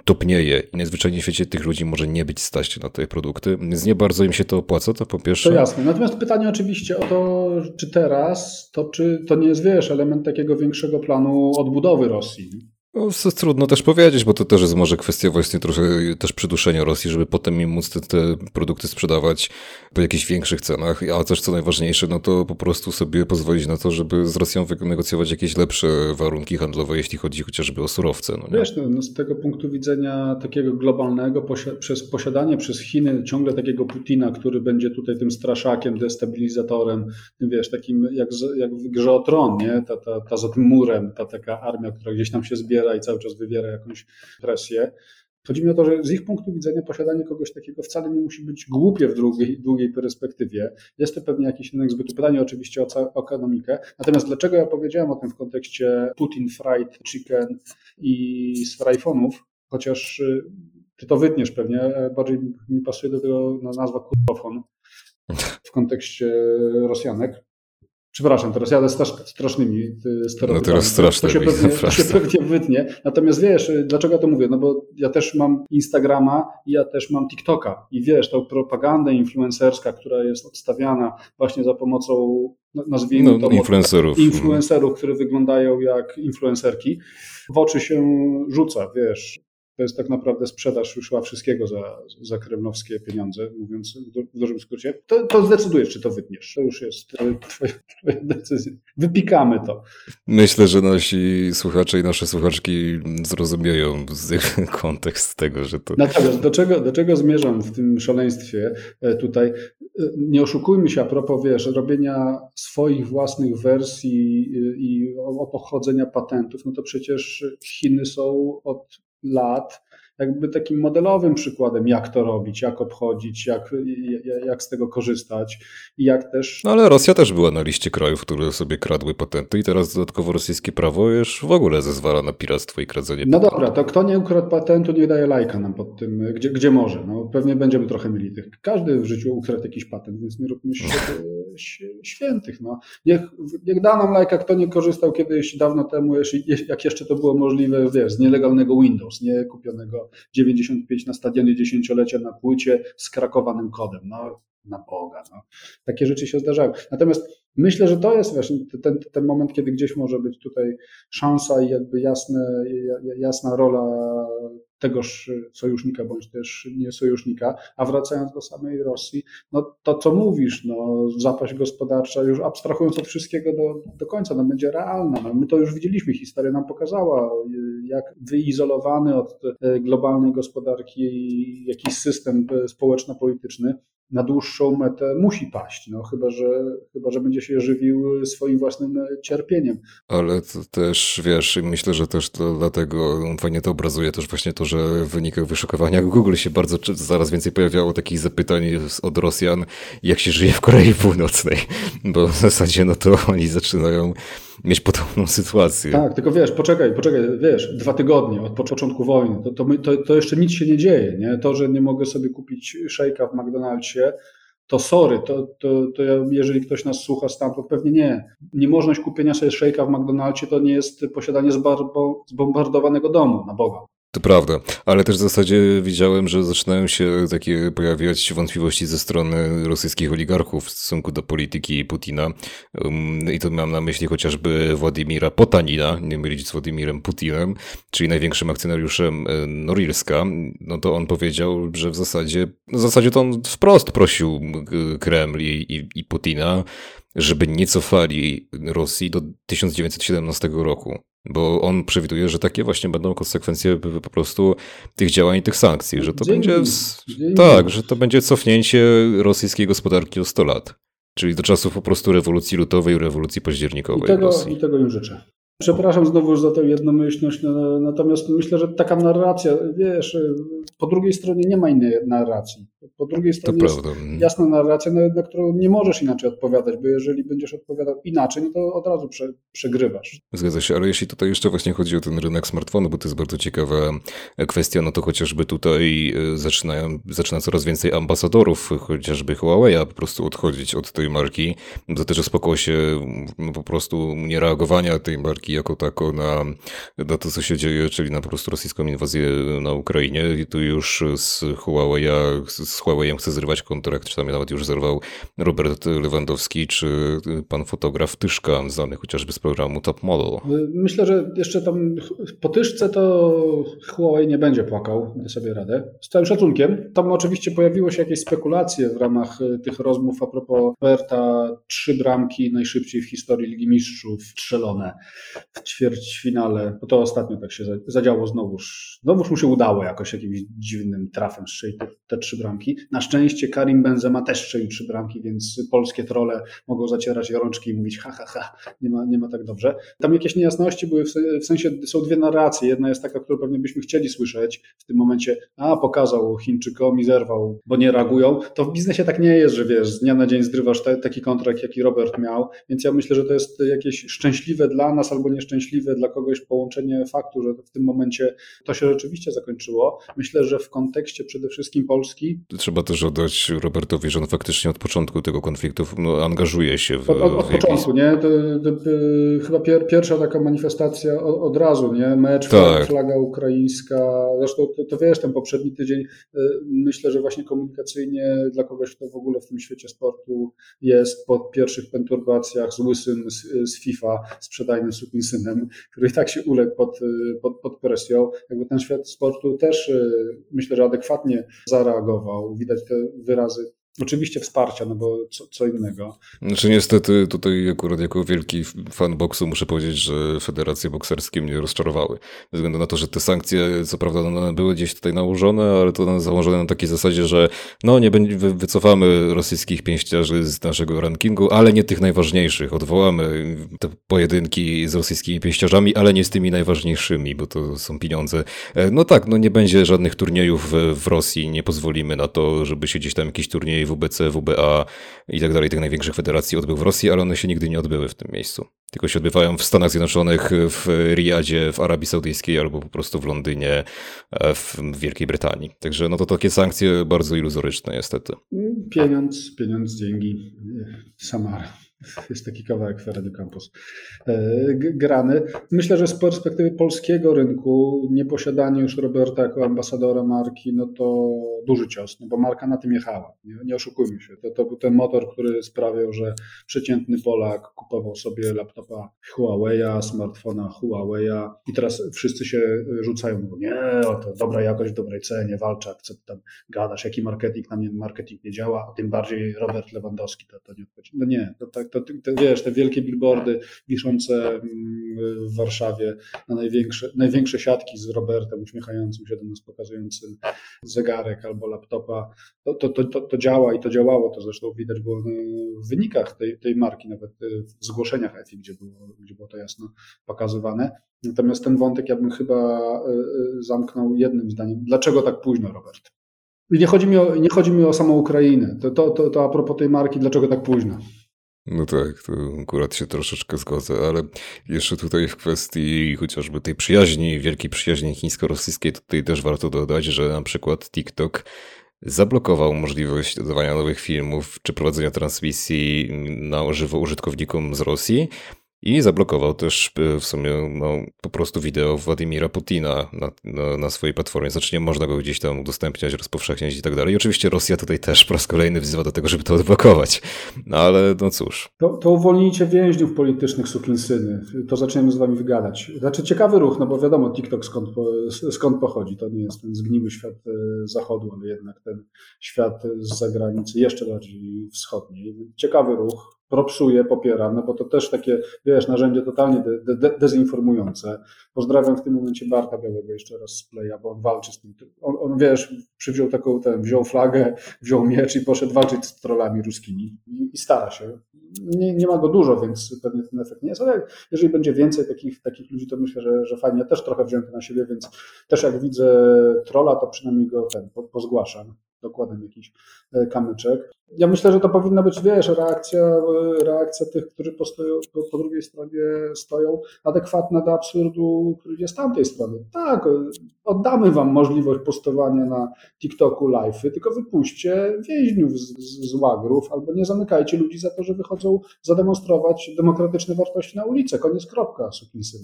topnieje i najzwyczajniej w świecie tych ludzi może nie być stać na te produkty, więc nie bardzo im się to opłaca, to po pierwsze. To jasne. Natomiast pytanie oczywiście o to, czy teraz, to czy to nie jest, wiesz, element takiego większego planu odbudowy Rosji. No, trudno też powiedzieć, bo to też jest może kwestia właśnie trochę też przyduszenia Rosji, żeby potem im móc te, te, produkty sprzedawać po jakichś większych cenach, a też co najważniejsze, no to po prostu sobie pozwolić na to, żeby z Rosją wynegocjować jakieś lepsze warunki handlowe, jeśli chodzi chociażby o surowce. No, Wiesz, no, z tego punktu widzenia takiego globalnego, przez posiadanie przez Chiny ciągle takiego Putina, który będzie tutaj tym straszakiem, destabilizatorem, wiesz, takim jak, jak w grze o tron, nie? Ta, ta, ta za tym murem, ta taka armia, która gdzieś tam się zbiera i cały czas wywiera jakąś presję. Chodzi mi o to, że z ich punktu widzenia posiadanie kogoś takiego wcale nie musi być głupie w długiej, długiej perspektywie. Jest to pewnie jakiś inny zbyt pytanie oczywiście o, o ekonomikę. Natomiast dlaczego ja powiedziałem o tym w kontekście Putin Fried Chicken i z frajfonów, chociaż y, ty to wytniesz pewnie, e, bardziej mi pasuje do tego nazwa kurwofon w kontekście Rosjanek Przepraszam, teraz jadę strasznymi stereotypami. No teraz straszne. To się, pewnie, to się pewnie wytnie. Natomiast wiesz, dlaczego ja to mówię? No bo ja też mam Instagrama i ja też mam TikToka. I wiesz, tą propagandę influencerska, która jest odstawiana właśnie za pomocą, no, nazwijmy no, to... Influencerów. Influencerów, które wyglądają jak influencerki, w oczy się rzuca, wiesz to jest tak naprawdę sprzedaż już wszystkiego za, za kremlowskie pieniądze, mówiąc w dużym skrócie. To, to zdecydujesz, czy to wytniesz. To już jest e, twoja, twoja decyzja. Wypikamy to. Myślę, że nasi słuchacze i nasze słuchaczki zrozumieją kontekst tego, że to... Natomiast do czego, do czego zmierzam w tym szaleństwie e, tutaj? E, nie oszukujmy się a propos, wiesz, robienia swoich własnych wersji i pochodzenia patentów, no to przecież Chiny są od lat jakby takim modelowym przykładem, jak to robić, jak obchodzić, jak, jak z tego korzystać i jak też. No ale Rosja też była na liście krajów, które sobie kradły patenty i teraz dodatkowo rosyjskie prawo już w ogóle zezwala na piractwo i kradzenie No dobra, to kto nie ukradł patentu, nie daje lajka nam pod tym, gdzie, gdzie może. No, pewnie będziemy trochę mieli tych. Każdy w życiu ukradł jakiś patent, więc nie róbmy się świętych. No. Niech, niech da nam lajka, kto nie korzystał kiedyś dawno temu, jak jeszcze to było możliwe, wiesz, z nielegalnego Windows, nie kupionego 95 na stadionie dziesięciolecia na płycie z krakowanym kodem. No, na Boga. No. Takie rzeczy się zdarzają. Natomiast myślę, że to jest właśnie ten, ten moment, kiedy gdzieś może być tutaj szansa i jakby jasne, jasna rola tegoż sojusznika bądź też nie sojusznika, a wracając do samej Rosji, no to co mówisz, no zapaść gospodarcza, już abstrahując od wszystkiego do, do końca, no będzie realna. No, my to już widzieliśmy, historia nam pokazała, jak wyizolowany od globalnej gospodarki jakiś system społeczno-polityczny na dłuższą metę musi paść, no, chyba, że, chyba, że będzie się żywił swoim własnym cierpieniem. Ale to też, wiesz, myślę, że też to dlatego fajnie to obrazuje też właśnie to, że w wynikach wyszukiwania Google się bardzo zaraz więcej pojawiało takich zapytań od Rosjan, jak się żyje w Korei Północnej, bo w zasadzie no to oni zaczynają mieć podobną sytuację. Tak, tylko wiesz, poczekaj, poczekaj, wiesz, dwa tygodnie od początku wojny, to, to, to, to jeszcze nic się nie dzieje, nie? To, że nie mogę sobie kupić szejka w McDonald'sie, to sorry, to, to, to jeżeli ktoś nas słucha stamtąd, pewnie nie. Niemożność kupienia sobie szejka w McDonald'sie to nie jest posiadanie zbombardowanego domu, na Boga. To prawda, ale też w zasadzie widziałem, że zaczynają się takie pojawiać wątpliwości ze strony rosyjskich oligarchów w stosunku do polityki Putina. Um, I to mam na myśli chociażby Władimira Potanina, nie mylić z Władimirem Putinem, czyli największym akcjonariuszem e, Norilska. No to on powiedział, że w zasadzie, w zasadzie to on wprost prosił Kreml i, i, i Putina, żeby nie cofali Rosji do 1917 roku bo on przewiduje, że takie właśnie będą konsekwencje po prostu tych działań, tych sankcji, że to Dzień będzie, tak, że to będzie cofnięcie rosyjskiej gospodarki o 100 lat. Czyli do czasów po prostu rewolucji lutowej, rewolucji październikowej. I tego, i tego im życzę. Przepraszam znowu za tę jednomyślność, no, natomiast myślę, że taka narracja, wiesz, po drugiej stronie nie ma innej narracji. Po drugiej stronie jest jasna narracja, na, na, którą nie możesz inaczej odpowiadać, bo jeżeli będziesz odpowiadał inaczej, no to od razu prze, przegrywasz. Zgadza się, ale jeśli tutaj jeszcze właśnie chodzi o ten rynek smartfonu, bo to jest bardzo ciekawa kwestia, no to chociażby tutaj e, zaczynają, zaczyna coraz więcej ambasadorów, chociażby Huawei, po prostu odchodzić od tej marki. To też jest pokłosie no, po prostu niereagowania tej marki jako tako na, na to, co się dzieje, czyli na po prostu rosyjską inwazję na Ukrainie. I tu już z Huawei, z Huawei chce zrywać kontrakt, czy tam nawet już zerwał Robert Lewandowski, czy pan fotograf Tyszka, znany chociażby z programu Top Model. Myślę, że jeszcze tam po Tyszce to Huawei nie będzie płakał, sobie radę. Z całym szacunkiem. Tam oczywiście pojawiło się jakieś spekulacje w ramach e, tych rozmów a propos Berta, trzy bramki najszybciej w historii Ligi Mistrzów strzelone w ćwierćfinale, bo to ostatnio tak się zadziało znowuż. Znowuż mu się udało jakoś jakimś dziwnym trafem strzelić te, te trzy bramki. Na szczęście Karim Benzema też strzelił trzy bramki, więc polskie trole mogą zacierać rączki i mówić ha, ha, ha, nie ma, nie ma tak dobrze. Tam jakieś niejasności były, w sensie są dwie narracje. Jedna jest taka, którą pewnie byśmy chcieli słyszeć w tym momencie, a pokazał Chińczykom i zerwał, bo nie reagują. To w biznesie tak nie jest, że wiesz, z dnia na dzień zdrywasz te, taki kontrakt, jaki Robert miał, więc ja myślę, że to jest jakieś szczęśliwe dla nas albo albo nieszczęśliwe dla kogoś połączenie faktu, że w tym momencie to się rzeczywiście zakończyło. Myślę, że w kontekście przede wszystkim Polski. Trzeba też oddać Robertowi, że on faktycznie od początku tego konfliktu no, angażuje się w. Od, od, od początku, nie? To, to, to, chyba pier, pierwsza taka manifestacja od, od razu, nie? Mecz, tak. flaga ukraińska. Zresztą to, to wiesz, ten poprzedni tydzień y, myślę, że właśnie komunikacyjnie dla kogoś, kto w ogóle w tym świecie sportu jest po pierwszych perturbacjach z łysym z, z FIFA, sprzedajnym sukinsynem, który i tak się uległ pod, pod, pod presją. Jakby ten świat sportu też y, myślę, że adekwatnie zareagował. Widać te wyrazy Oczywiście wsparcia, no bo co, co, innego. Znaczy niestety tutaj akurat jako wielki fan boksu muszę powiedzieć, że federacje bokserskie mnie rozczarowały. Ze względu na to, że te sankcje, co prawda one były gdzieś tutaj nałożone, ale to założone na takiej zasadzie, że no nie wycofamy rosyjskich pięściarzy z naszego rankingu, ale nie tych najważniejszych. Odwołamy te pojedynki z rosyjskimi pięściarzami, ale nie z tymi najważniejszymi, bo to są pieniądze. E, no tak, no nie będzie żadnych turniejów w Rosji, nie pozwolimy na to, żeby się gdzieś tam jakiś turniej WBC, WBA i tak dalej, tych największych federacji odbył w Rosji, ale one się nigdy nie odbyły w tym miejscu. Tylko się odbywają w Stanach Zjednoczonych, w Riyadzie, w Arabii Saudyjskiej albo po prostu w Londynie, w Wielkiej Brytanii. Także no to takie sankcje bardzo iluzoryczne niestety. Pieniądz, pieniądz, dzięki, Samara. Jest taki kawałek Ferrady Campus e, grany. Myślę, że z perspektywy polskiego rynku nieposiadanie już Roberta jako ambasadora marki, no to duży cios, no bo marka na tym jechała. Nie, nie oszukujmy się. To, to był ten motor, który sprawiał, że przeciętny Polak kupował sobie laptopa Huawei'a, smartfona Huawei'a i teraz wszyscy się rzucają, mówią, nie, to dobra jakość w dobrej cenie, Walczak, co ty tam gadasz, jaki marketing, na mnie marketing nie działa, a tym bardziej Robert Lewandowski to, to nie odchodzi. No nie, to tak to, wiesz, te wielkie billboardy wiszące mm, w Warszawie na największe, największe siatki z Robertem uśmiechającym się do nas, pokazującym zegarek albo laptopa, to, to, to, to działa i to działało, to zresztą widać było w wynikach tej, tej marki, nawet w zgłoszeniach EFI, gdzie było, gdzie było to jasno pokazywane. Natomiast ten wątek ja bym chyba e, e, zamknął jednym zdaniem. Dlaczego tak późno, Robert? Nie chodzi mi o, nie chodzi mi o samą Ukrainę. To, to, to, to a propos tej marki, dlaczego tak późno? No tak, to akurat się troszeczkę zgodzę, ale jeszcze tutaj w kwestii chociażby tej przyjaźni, wielkiej przyjaźni chińsko-rosyjskiej, tutaj też warto dodać, że na przykład TikTok zablokował możliwość dodawania nowych filmów czy prowadzenia transmisji na żywo użytkownikom z Rosji i zablokował też e, w sumie no, po prostu wideo Władimira Putina na, na, na, swojej platformie. Znaczy nie można go gdzieś tam udostępniać, rozpowszechniać i tak dalej. I oczywiście Rosja tutaj też po raz kolejny wzywa do tego, żeby to odblokować. No ale no cóż. To, to uwolnijcie więźniów politycznych sukinsyny. To zaczniemy z wami wygadać. Znaczy ciekawy ruch, no bo wiadomo TikTok skąd, skąd pochodzi. To nie jest ten zgniły świat e, zachodu, ale jednak ten świat z zagranicy jeszcze bardziej wschodniej. Ciekawy ruch propsuję, popieram, no bo to też takie, wiesz, narzędzie totalnie de, de, dezinformujące. Pozdrawiam w tym momencie Barta Białego jeszcze raz z Playa, bo on walczy z tym. On, on wiesz, przywziął taką, ten, wziął flagę, wziął miecz i poszedł walczyć z trollami ruskimi i, i stara się. Nie, nie, ma go dużo, więc pewnie ten efekt nie jest, ale jeżeli będzie więcej takich, takich ludzi, to myślę, że, że fajnie. Ja też trochę wziąłem to na siebie, więc też jak widzę trolla, to przynajmniej go ten, pozgłaszam dokładem jakiś e, kamyczek. Ja myślę, że to powinna być, wiesz, reakcja, e, reakcja tych, którzy postoją, po, po drugiej stronie stoją, adekwatna do absurdu, który jest z tamtej strony. Tak, e, oddamy wam możliwość postowania na TikToku live, tylko wypuśćcie więźniów z, z, z łagrów, albo nie zamykajcie ludzi za to, że wychodzą zademonstrować demokratyczne wartości na ulicę. Koniec, kropka, sukinsyn.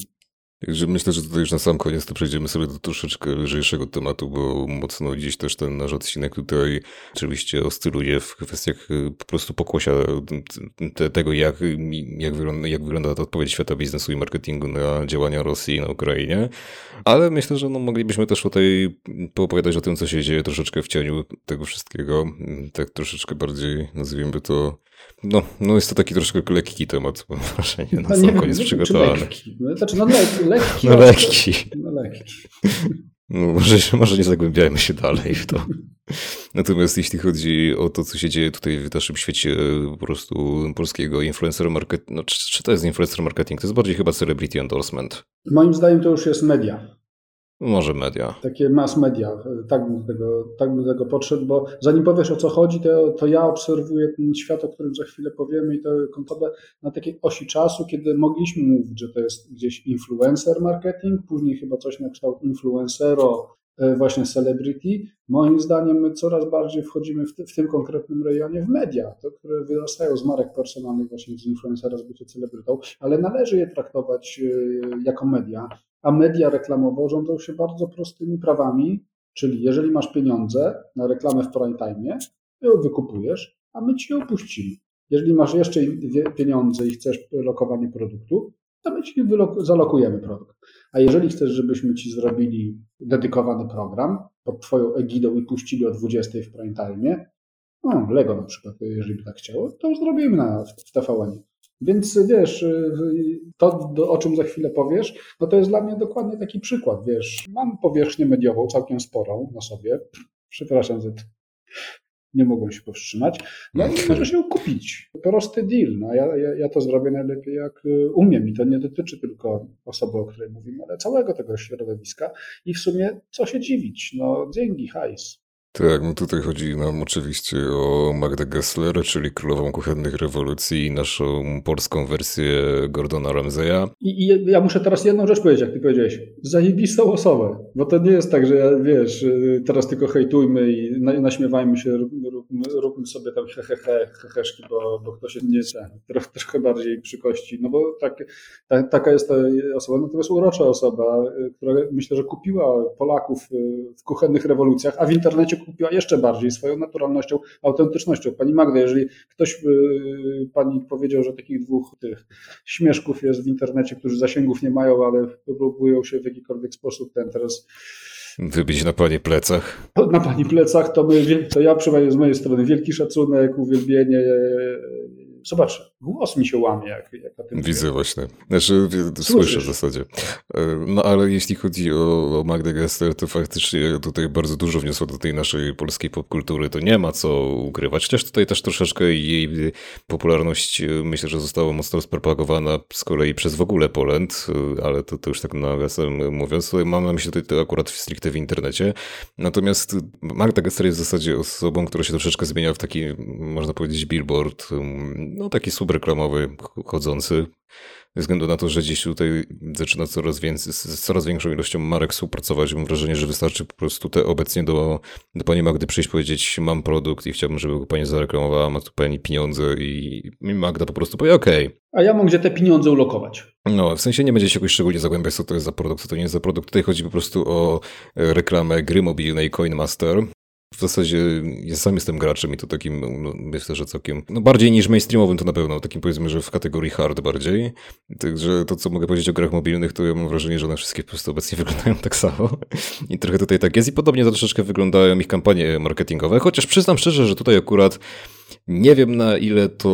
Myślę, że tutaj już na sam koniec to przejdziemy sobie do troszeczkę lżejszego tematu, bo mocno gdzieś też ten nasz odcinek tutaj oczywiście oscyluje w kwestiach y, po prostu pokłosia te, tego, jak, jak, wygląda, jak wygląda ta odpowiedź świata biznesu i marketingu na działania Rosji na Ukrainie. Ale myślę, że no, moglibyśmy też tutaj poopowiadać o tym, co się dzieje troszeczkę w cieniu tego wszystkiego. Tak troszeczkę bardziej, nazwijmy to, no, no jest to taki troszkę lekki temat, mam wrażenie, na no, sam koniec przygotowany. Lekki. No, znaczy, no le lekki. No lekki. No lekki. No, może, może nie zagłębiajmy się dalej w to. Natomiast jeśli chodzi o to, co się dzieje tutaj w naszym świecie po prostu polskiego influencer marketing, no, czy, czy to jest influencer marketing? To jest bardziej chyba celebrity endorsement. Moim zdaniem to już jest media. Może media. Takie mass media, tak bym do tego, tak bym tego podszedł, bo zanim powiesz o co chodzi, to, to ja obserwuję ten świat, o którym za chwilę powiemy i to kontobę na takiej osi czasu, kiedy mogliśmy mówić, że to jest gdzieś influencer marketing, później chyba coś na kształt influencero, e, właśnie celebrity. Moim zdaniem my coraz bardziej wchodzimy w, w tym konkretnym rejonie w media, to, które wyrastają z marek personalnych właśnie z influencera, z bycia celebrytą, ale należy je traktować e, jako media a media reklamowe rządzą się bardzo prostymi prawami, czyli jeżeli masz pieniądze na reklamę w prime time, to ją wykupujesz, a my ci ją opuścimy. Jeżeli masz jeszcze pieniądze i chcesz lokowanie produktu, to my ci zalokujemy produkt. A jeżeli chcesz, żebyśmy ci zrobili dedykowany program pod twoją egidą i puścili o 20 w prime time, no, Lego na przykład, jeżeli by tak chciało, to zrobimy na, w TVN. Więc wiesz, to o czym za chwilę powiesz, no to jest dla mnie dokładnie taki przykład, wiesz. Mam powierzchnię mediową całkiem sporą na sobie. Przepraszam, że nie mogłem się powstrzymać. No i możesz ją kupić. Prosty deal. No, ja, ja, ja to zrobię najlepiej jak umiem i to nie dotyczy tylko osoby, o której mówimy, ale całego tego środowiska i w sumie co się dziwić? No dzięki, hajs. Tak, no tutaj chodzi nam oczywiście o Magdę Gessler, czyli królową kuchennych rewolucji, naszą polską wersję Gordona Ramsaya. I, I, ja muszę teraz jedną rzecz powiedzieć, jak ty powiedziałeś. Zajebistą osobę, bo to nie jest tak, że wiesz, teraz tylko hejtujmy i naśmiewajmy się, róbmy, róbmy sobie tam hehehe, heheszki, bo, bo ktoś jest nie trochę, trochę bardziej przy kości, no bo tak, ta, taka jest ta osoba, natomiast urocza osoba, która myślę, że kupiła Polaków w kuchennych rewolucjach, a w internecie kupiła jeszcze bardziej swoją naturalnością, autentycznością. Pani Magda, jeżeli ktoś by pani powiedział, że takich dwóch tych śmieszków jest w internecie, którzy zasięgów nie mają, ale próbują się w jakikolwiek sposób ten teraz Wybić na pani plecach. Na pani plecach to, my, to ja przynajmniej z mojej strony wielki szacunek, uwielbienie, Zobacz, głos mi się łamie, jak, jak o tym Widzę właśnie. Znaczy, słyszę w zasadzie. E, no ale jeśli chodzi o, o Magdę Gessler, to faktycznie tutaj bardzo dużo wniosła do tej naszej polskiej popkultury. To nie ma co ukrywać. Chociaż tutaj też troszeczkę jej popularność e, myślę, że została mocno spropagowana z kolei przez w ogóle Poland, e, ale to, to już tak nawiasem mówiąc. Mam na myśli tutaj to akurat stricte w internecie. Natomiast Magda Gessler jest w zasadzie osobą, która się troszeczkę zmienia w taki, można powiedzieć, billboard no taki subreklamowy chodzący, ze względu na to, że dziś tutaj zaczyna coraz więcej, z coraz większą ilością marek współpracować. Mam wrażenie, że wystarczy po prostu te obecnie do, do pani Magdy przyjść powiedzieć, mam produkt i chciałbym, żeby go pani zareklamowała, ma tu pani pieniądze i Magda po prostu powie, okej. Okay. A ja mam gdzie te pieniądze ulokować. No, w sensie nie będzie się jakoś szczególnie zagłębiać, co to jest za produkt, co to nie jest za produkt. Tutaj chodzi po prostu o reklamę gry mobilnej Coinmaster, w zasadzie ja sam jestem graczem i to takim, no, myślę, że całkiem, no bardziej niż mainstreamowym to na pewno, takim powiedzmy, że w kategorii hard bardziej. Także to, co mogę powiedzieć o grach mobilnych, to ja mam wrażenie, że one wszystkie po prostu obecnie wyglądają tak samo. I trochę tutaj tak jest i podobnie to troszeczkę wyglądają ich kampanie marketingowe, chociaż przyznam szczerze, że tutaj akurat nie wiem na ile to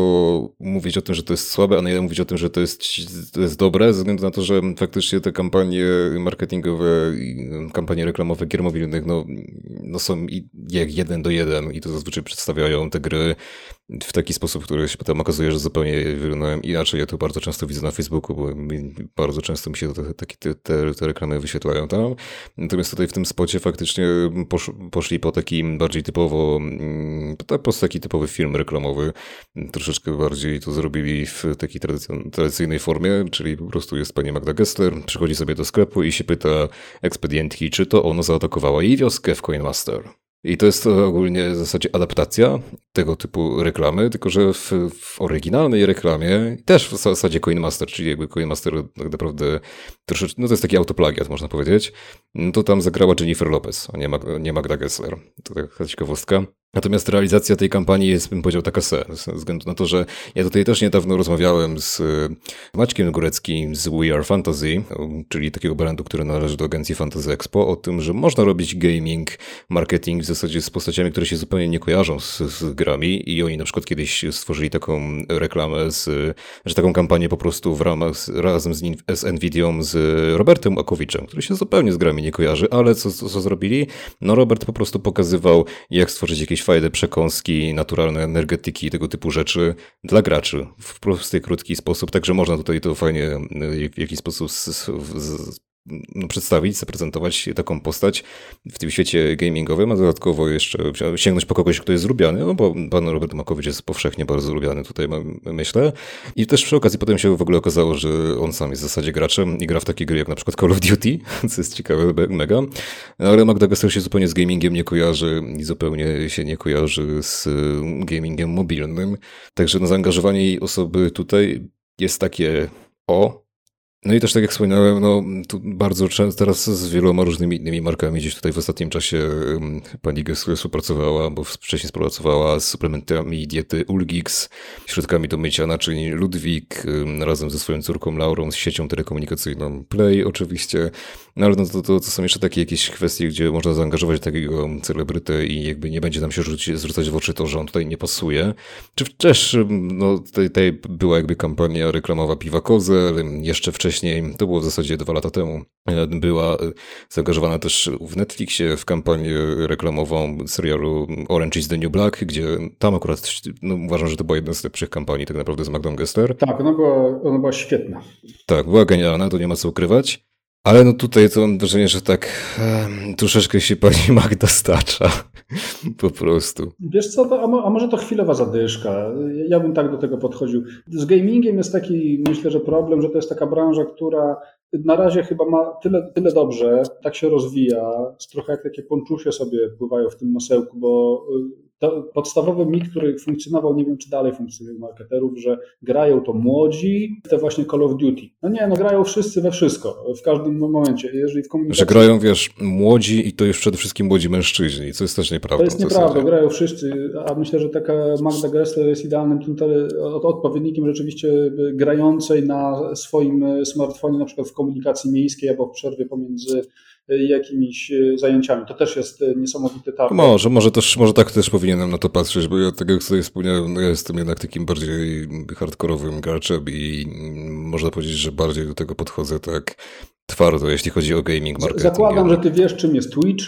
mówić o tym, że to jest słabe, a na ile mówić o tym, że to jest, to jest dobre, ze względu na to, że faktycznie te kampanie marketingowe, kampanie reklamowe gier mobilnych no, no są jak jeden do jeden i to zazwyczaj przedstawiają te gry w taki sposób, który się potem okazuje, że zupełnie wyglądają inaczej. Ja to bardzo często widzę na Facebooku, bo bardzo często mi się te, te, te, te reklamy wyświetlają tam. Natomiast tutaj w tym spocie faktycznie posz, poszli po takim bardziej typowo, mm, po prostu taki typowy film reklamowy. Troszeczkę bardziej to zrobili w takiej tradycyjnej formie, czyli po prostu jest pani Magda Gessler, przychodzi sobie do sklepu i się pyta ekspedientki, czy to ona zaatakowała jej wioskę w Coinmaster. I to jest ogólnie w zasadzie adaptacja tego typu reklamy, tylko że w, w oryginalnej reklamie, też w zasadzie Coinmaster, czyli jakby Coinmaster tak naprawdę troszeczkę, no to jest taki autoplagiat, można powiedzieć, no to tam zagrała Jennifer Lopez, a nie, nie Magda Gessler. To taka ciekawostka. Natomiast realizacja tej kampanii jest, bym powiedział, taka se, ze względu na to, że ja tutaj też niedawno rozmawiałem z e, Maćkiem Góreckim z We Are Fantasy, czyli takiego brandu, który należy do agencji Fantasy Expo, o tym, że można robić gaming, marketing w zasadzie z postaciami, które się zupełnie nie kojarzą z, z grami i oni na przykład kiedyś stworzyli taką reklamę, z, że taką kampanię po prostu w ramach, razem z, z Nvidią, z Robertem Akowiczem, który się zupełnie z grami nie kojarzy, ale co, co, co zrobili? No Robert po prostu pokazywał, jak stworzyć jakieś jakieś fajne przekąski, naturalne energetyki i tego typu rzeczy dla graczy w prosty, krótki sposób. Także można tutaj to fajnie w jakiś sposób no, przedstawić, zaprezentować taką postać w tym świecie gamingowym, a dodatkowo jeszcze sięgnąć po kogoś, kto jest lubiany, no bo pan Robert Makowicz jest powszechnie bardzo lubiany tutaj, myślę. I też przy okazji potem się w ogóle okazało, że on sam jest w zasadzie graczem i gra w takie gry jak na przykład Call of Duty, co jest ciekawe, mega. Ale Magda się zupełnie z gamingiem nie kojarzy i zupełnie się nie kojarzy z gamingiem mobilnym. Także no, zaangażowanie jej osoby tutaj jest takie o, no i też tak jak wspominałem, no tu bardzo często teraz z wieloma różnymi innymi markami gdzieś tutaj w ostatnim czasie pani Gessler współpracowała, bo wcześniej współpracowała z suplementami diety Ulgix, środkami do mycia naczyń Ludwik, razem ze swoją córką Laurą, z siecią telekomunikacyjną Play oczywiście, no ale no to, to, to są jeszcze takie jakieś kwestie, gdzie można zaangażować takiego celebrytę i jakby nie będzie nam się rzucić, zwracać w oczy to, że on tutaj nie pasuje. Czy też no tutaj, tutaj była jakby kampania reklamowa Piwa Kozel, jeszcze wcześniej wcześniej, to było w zasadzie dwa lata temu, e, była e, zaangażowana też w Netflixie w kampanię reklamową serialu Orange is the New Black, gdzie tam akurat no, uważam, że to była jedna z lepszych kampanii tak naprawdę z Magdą Gester. Tak, ona była, ona była świetna. Tak, była genialna, to nie ma co ukrywać. Ale no tutaj to mam wrażenie, że tak um, troszeczkę się pani Magda stacza. po prostu. Wiesz co, to, a, a, może to chwilowa zadyszka. Ja bym tak do tego podchodził. Z gamingiem jest taki, myślę, że problem, że to jest taka branża, która na razie chyba ma tyle, tyle dobrze, tak się rozwija, trochę jak takie ponczusie sobie pływają w tym masełku, bo to podstawowy mit, który funkcjonował, nie wiem czy dalej funkcjonuje u marketerów, że grają to młodzi, te właśnie Call of Duty. No nie, no grają wszyscy we wszystko, w każdym momencie. Jeżeli w komunikacji... Że grają, wiesz, młodzi i to już przede wszystkim młodzi mężczyźni, co jest też nieprawdą. To jest nieprawda, grają wszyscy, a myślę, że taka Magda Gessler jest idealnym odpowiednikiem rzeczywiście grającej na swoim smartfonie, na przykład w komunikacji miejskiej albo w przerwie pomiędzy jakimiś e, zajęciami. To też jest e, niesamowity target. Może, może, też, może tak też powinienem na to patrzeć, bo ja tak jak sobie wspomniałem, no ja jestem jednak takim bardziej hardkorowym graczem i można powiedzieć, że bardziej do tego podchodzę tak twardo, jeśli chodzi o gaming marketing. Zakładam, że ty wiesz, czym jest Twitch,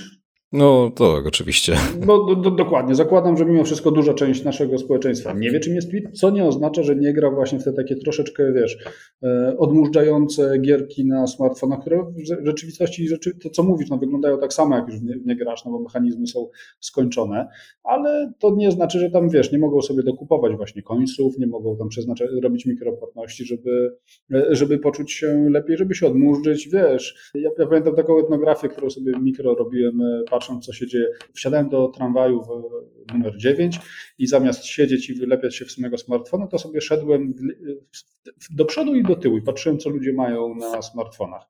no tak, oczywiście. No do, do, dokładnie. Zakładam, że mimo wszystko duża część naszego społeczeństwa nie wie, czym jest tweet, co nie oznacza, że nie gra właśnie w te takie troszeczkę, wiesz, e, odmurzające gierki na smartfonach, które w rzeczywistości, to co mówisz, no, wyglądają tak samo, jak już nie, nie grasz, no bo mechanizmy są skończone, ale to nie znaczy, że tam, wiesz, nie mogą sobie dokupować właśnie końców, nie mogą tam przeznaczać, robić mikropłatności, żeby, e, żeby poczuć się lepiej, żeby się odmurzyć, wiesz. Ja, ja pamiętam taką etnografię, którą sobie mikro robiłem, e, patrząc, co się dzieje. Wsiadałem do tramwaju w numer 9 i zamiast siedzieć i wylepiać się w samego smartfona, to sobie szedłem do przodu i do tyłu i patrzyłem, co ludzie mają na smartfonach.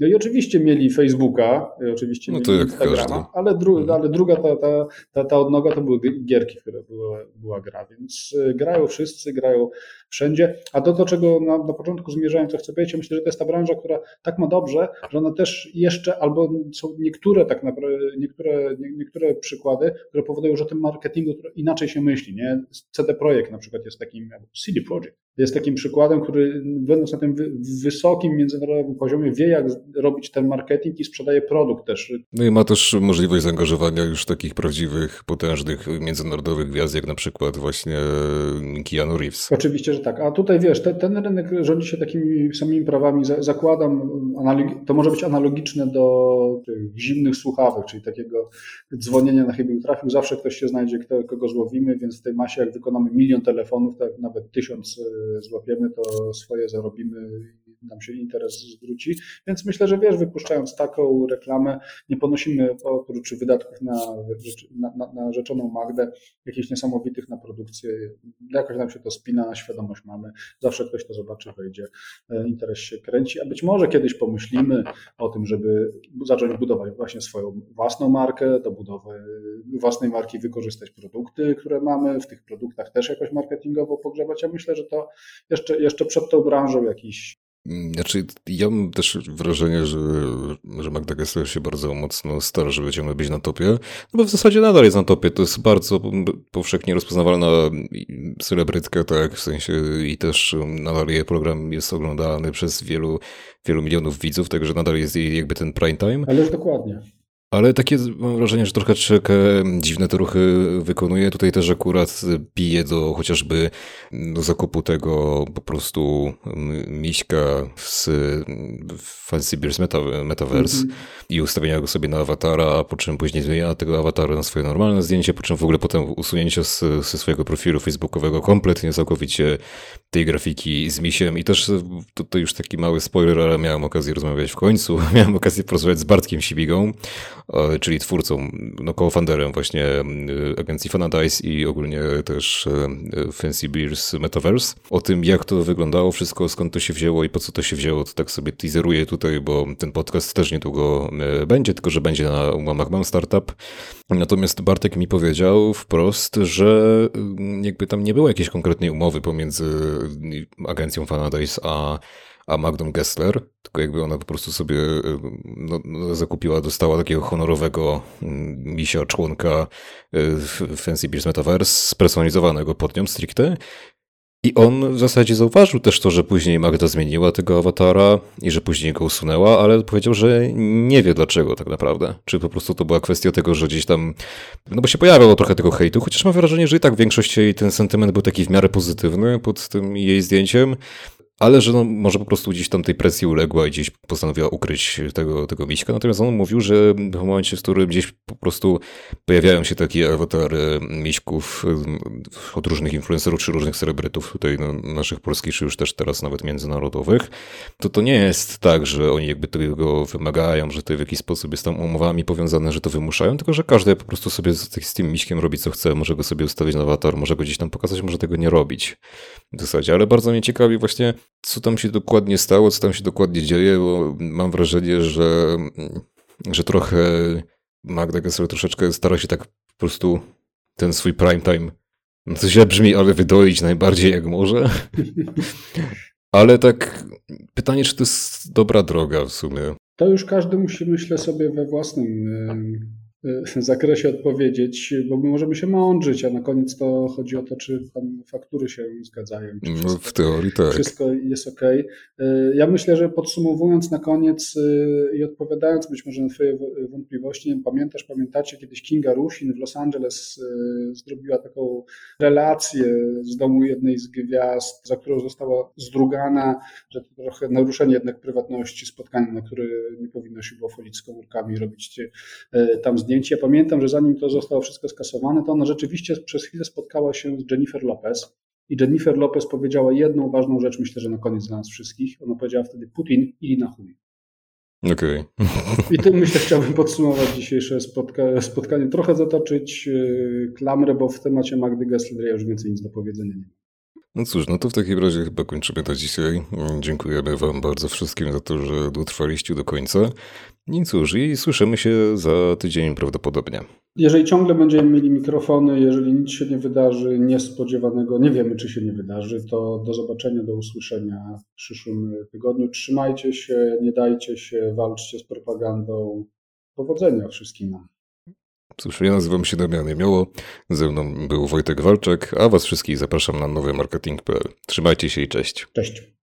No i oczywiście mieli Facebooka, oczywiście no mieli Instagrama, ale, dru, mhm. ale druga ta, ta, ta, ta odnoga to były gierki, które była, była gra, więc e, grają wszyscy, grają wszędzie. A do, do czego na, na początku zmierzałem, co chcę powiedzieć, myślę, że to jest ta branża, która tak ma dobrze, że ona też jeszcze, albo są niektóre tak naprawdę, niektóre, nie, niektóre przykłady, które powodują, że o tym marketingu inaczej się myśli. Nie? CD Projekt na przykład jest takim, CD Projekt jest takim przykładem, który będąc na tym wysokim międzynarodowym poziomie wie, jak robić ten marketing i sprzedaje produkt też. No i ma też możliwość zaangażowania już takich prawdziwych, potężnych międzynarodowych gwiazd, jak na przykład właśnie Keanu Reeves. Oczywiście, że tak. A tutaj wiesz, te, ten rynek rządzi się takimi samymi prawami. Zakładam, to może być analogiczne do tych zimnych słuchawek, czyli takiego dzwonienia na chybił trafił. Zawsze ktoś się znajdzie, kto, kogo złowimy, więc w tej masie, jak wykonamy milion telefonów, tak nawet tysiąc e, złapiemy, to swoje zarobimy nam się interes zwróci. Więc myślę, że wiesz, wypuszczając taką reklamę, nie ponosimy oprócz wydatków na, na, na, rzeczoną Magdę jakichś niesamowitych na produkcję. Jakoś nam się to spina, świadomość mamy. Zawsze ktoś to zobaczy, wejdzie, e, interes się kręci, a być może kiedyś pomyślimy o tym, żeby zacząć budować właśnie swoją własną markę, do budowy własnej marki wykorzystać produkty, które mamy, w tych produktach też jakoś marketingowo pogrzebać. Ja myślę, że to jeszcze, jeszcze przed tą branżą jakiś znaczy, ja mam też wrażenie, że, że Magda Gessler się bardzo mocno stara, żeby ciągle być na topie, no bo w zasadzie nadal jest na topie. To jest bardzo powszechnie rozpoznawalna celebrytka, tak, w sensie i też nadal jej program jest oglądany przez wielu, wielu milionów widzów, także nadal jest jej jakby ten prime time. Ale dokładnie. Ale takie mam wrażenie, że trochę Czeka dziwne te ruchy wykonuje. Tutaj też akurat pije do chociażby do zakupu tego po prostu miśka z Fancy Bears Meta, Metaverse mm -hmm. i ustawienia go sobie na awatara, a po czym później zmienia tego awatara na swoje normalne zdjęcie, po czym w ogóle potem usunięcie ze swojego profilu facebookowego kompletnie, całkowicie tej grafiki z misiem i też to, to już taki mały spoiler, ale miałem okazję rozmawiać w końcu, miałem okazję porozmawiać z Bartkiem Sibigą, e, czyli twórcą, no co-founderem właśnie e, agencji Fanadice i ogólnie też e, Fancy Beers Metaverse. O tym, jak to wyglądało wszystko, skąd to się wzięło i po co to się wzięło, to tak sobie teaseruję tutaj, bo ten podcast też niedługo będzie, tylko że będzie na łamach Mam Startup. Natomiast Bartek mi powiedział wprost, że jakby tam nie było jakiejś konkretnej umowy pomiędzy agencją Fanadice a a Magdą Gessler, tylko jakby ona po prostu sobie no, no zakupiła, dostała takiego honorowego mm, misia członka y, Fancy Bears Metaverse, spersonalizowanego pod nią stricte. I on w zasadzie zauważył też to, że później Magda zmieniła tego awatara i że później go usunęła, ale powiedział, że nie wie dlaczego tak naprawdę. Czy po prostu to była kwestia tego, że gdzieś tam, no bo się pojawiało trochę tego hejtu, chociaż mam wrażenie, że i tak w większości ten sentyment był taki w miarę pozytywny pod tym jej zdjęciem ale że no, może po prostu gdzieś tam tej presji uległa i gdzieś postanowiła ukryć tego, tego miśka. Natomiast on mówił, że w momencie, w którym gdzieś po prostu pojawiają się takie awatary miśków od różnych influencerów czy różnych celebrytów tutaj no, naszych polskich, czy już też teraz nawet międzynarodowych, to to nie jest tak, że oni jakby tego wymagają, że to w jakiś sposób jest tam umowami powiązane, że to wymuszają, tylko że każdy po prostu sobie z, z tym miśkiem robi co chce, może go sobie ustawić na awatar, może go gdzieś tam pokazać, może tego nie robić w zasadzie, ale bardzo mnie ciekawi właśnie co tam się dokładnie stało, co tam się dokładnie dzieje, bo mam wrażenie, że, że trochę Magda Gessler troszeczkę stara się tak po prostu ten swój prime time, no to źle brzmi, ale wydoić najbardziej jak może. ale tak pytanie, czy to jest dobra droga w sumie. To już każdy musi, myślę sobie, we własnym zakresie odpowiedzieć, bo my możemy się mądrzyć, a na koniec to chodzi o to, czy faktury się zgadzają. Czy no, w teorii tak. Wszystko jest ok. Ja myślę, że podsumowując na koniec y, i odpowiadając być może na Twoje wątpliwości, pamiętasz, pamiętacie, kiedyś Kinga Rusin w Los Angeles y, zrobiła taką relację z domu jednej z gwiazd, za którą została zdrugana, że to trochę naruszenie jednak prywatności, spotkania, na które nie powinno się było wchodzić z komórkami, robić y, tam zdjęcia Ja pamiętam, że zanim to zostało wszystko skasowane, to ona rzeczywiście przez chwilę spotkała się z Jennifer Lopez. I Jennifer Lopez powiedziała jedną ważną rzecz, myślę, że na koniec dla nas wszystkich. Ona powiedziała wtedy Putin i na chuj. Okej. Okay. I tym myślę, chciałbym podsumować dzisiejsze spotka spotkanie. Trochę zatoczyć yy, klamrę, bo w temacie Magdy Gessler ja już więcej nic do powiedzenia nie mam. No cóż, no to w takim razie chyba kończymy to dzisiaj. Dziękujemy Wam bardzo wszystkim za to, że dotrwaliście do końca. I cóż, i słyszymy się za tydzień prawdopodobnie. Jeżeli ciągle będziemy mieli mikrofony, jeżeli nic się nie wydarzy niespodziewanego, nie wiemy czy się nie wydarzy, to do zobaczenia, do usłyszenia w przyszłym tygodniu. Trzymajcie się, nie dajcie się, walczcie z propagandą. Powodzenia wszystkim nam. Cóż, ja nazywam się Damian Jemioło, ze mną był Wojtek Walczek, a was wszystkich zapraszam na nowy marketing.pl. Trzymajcie się i cześć. Cześć.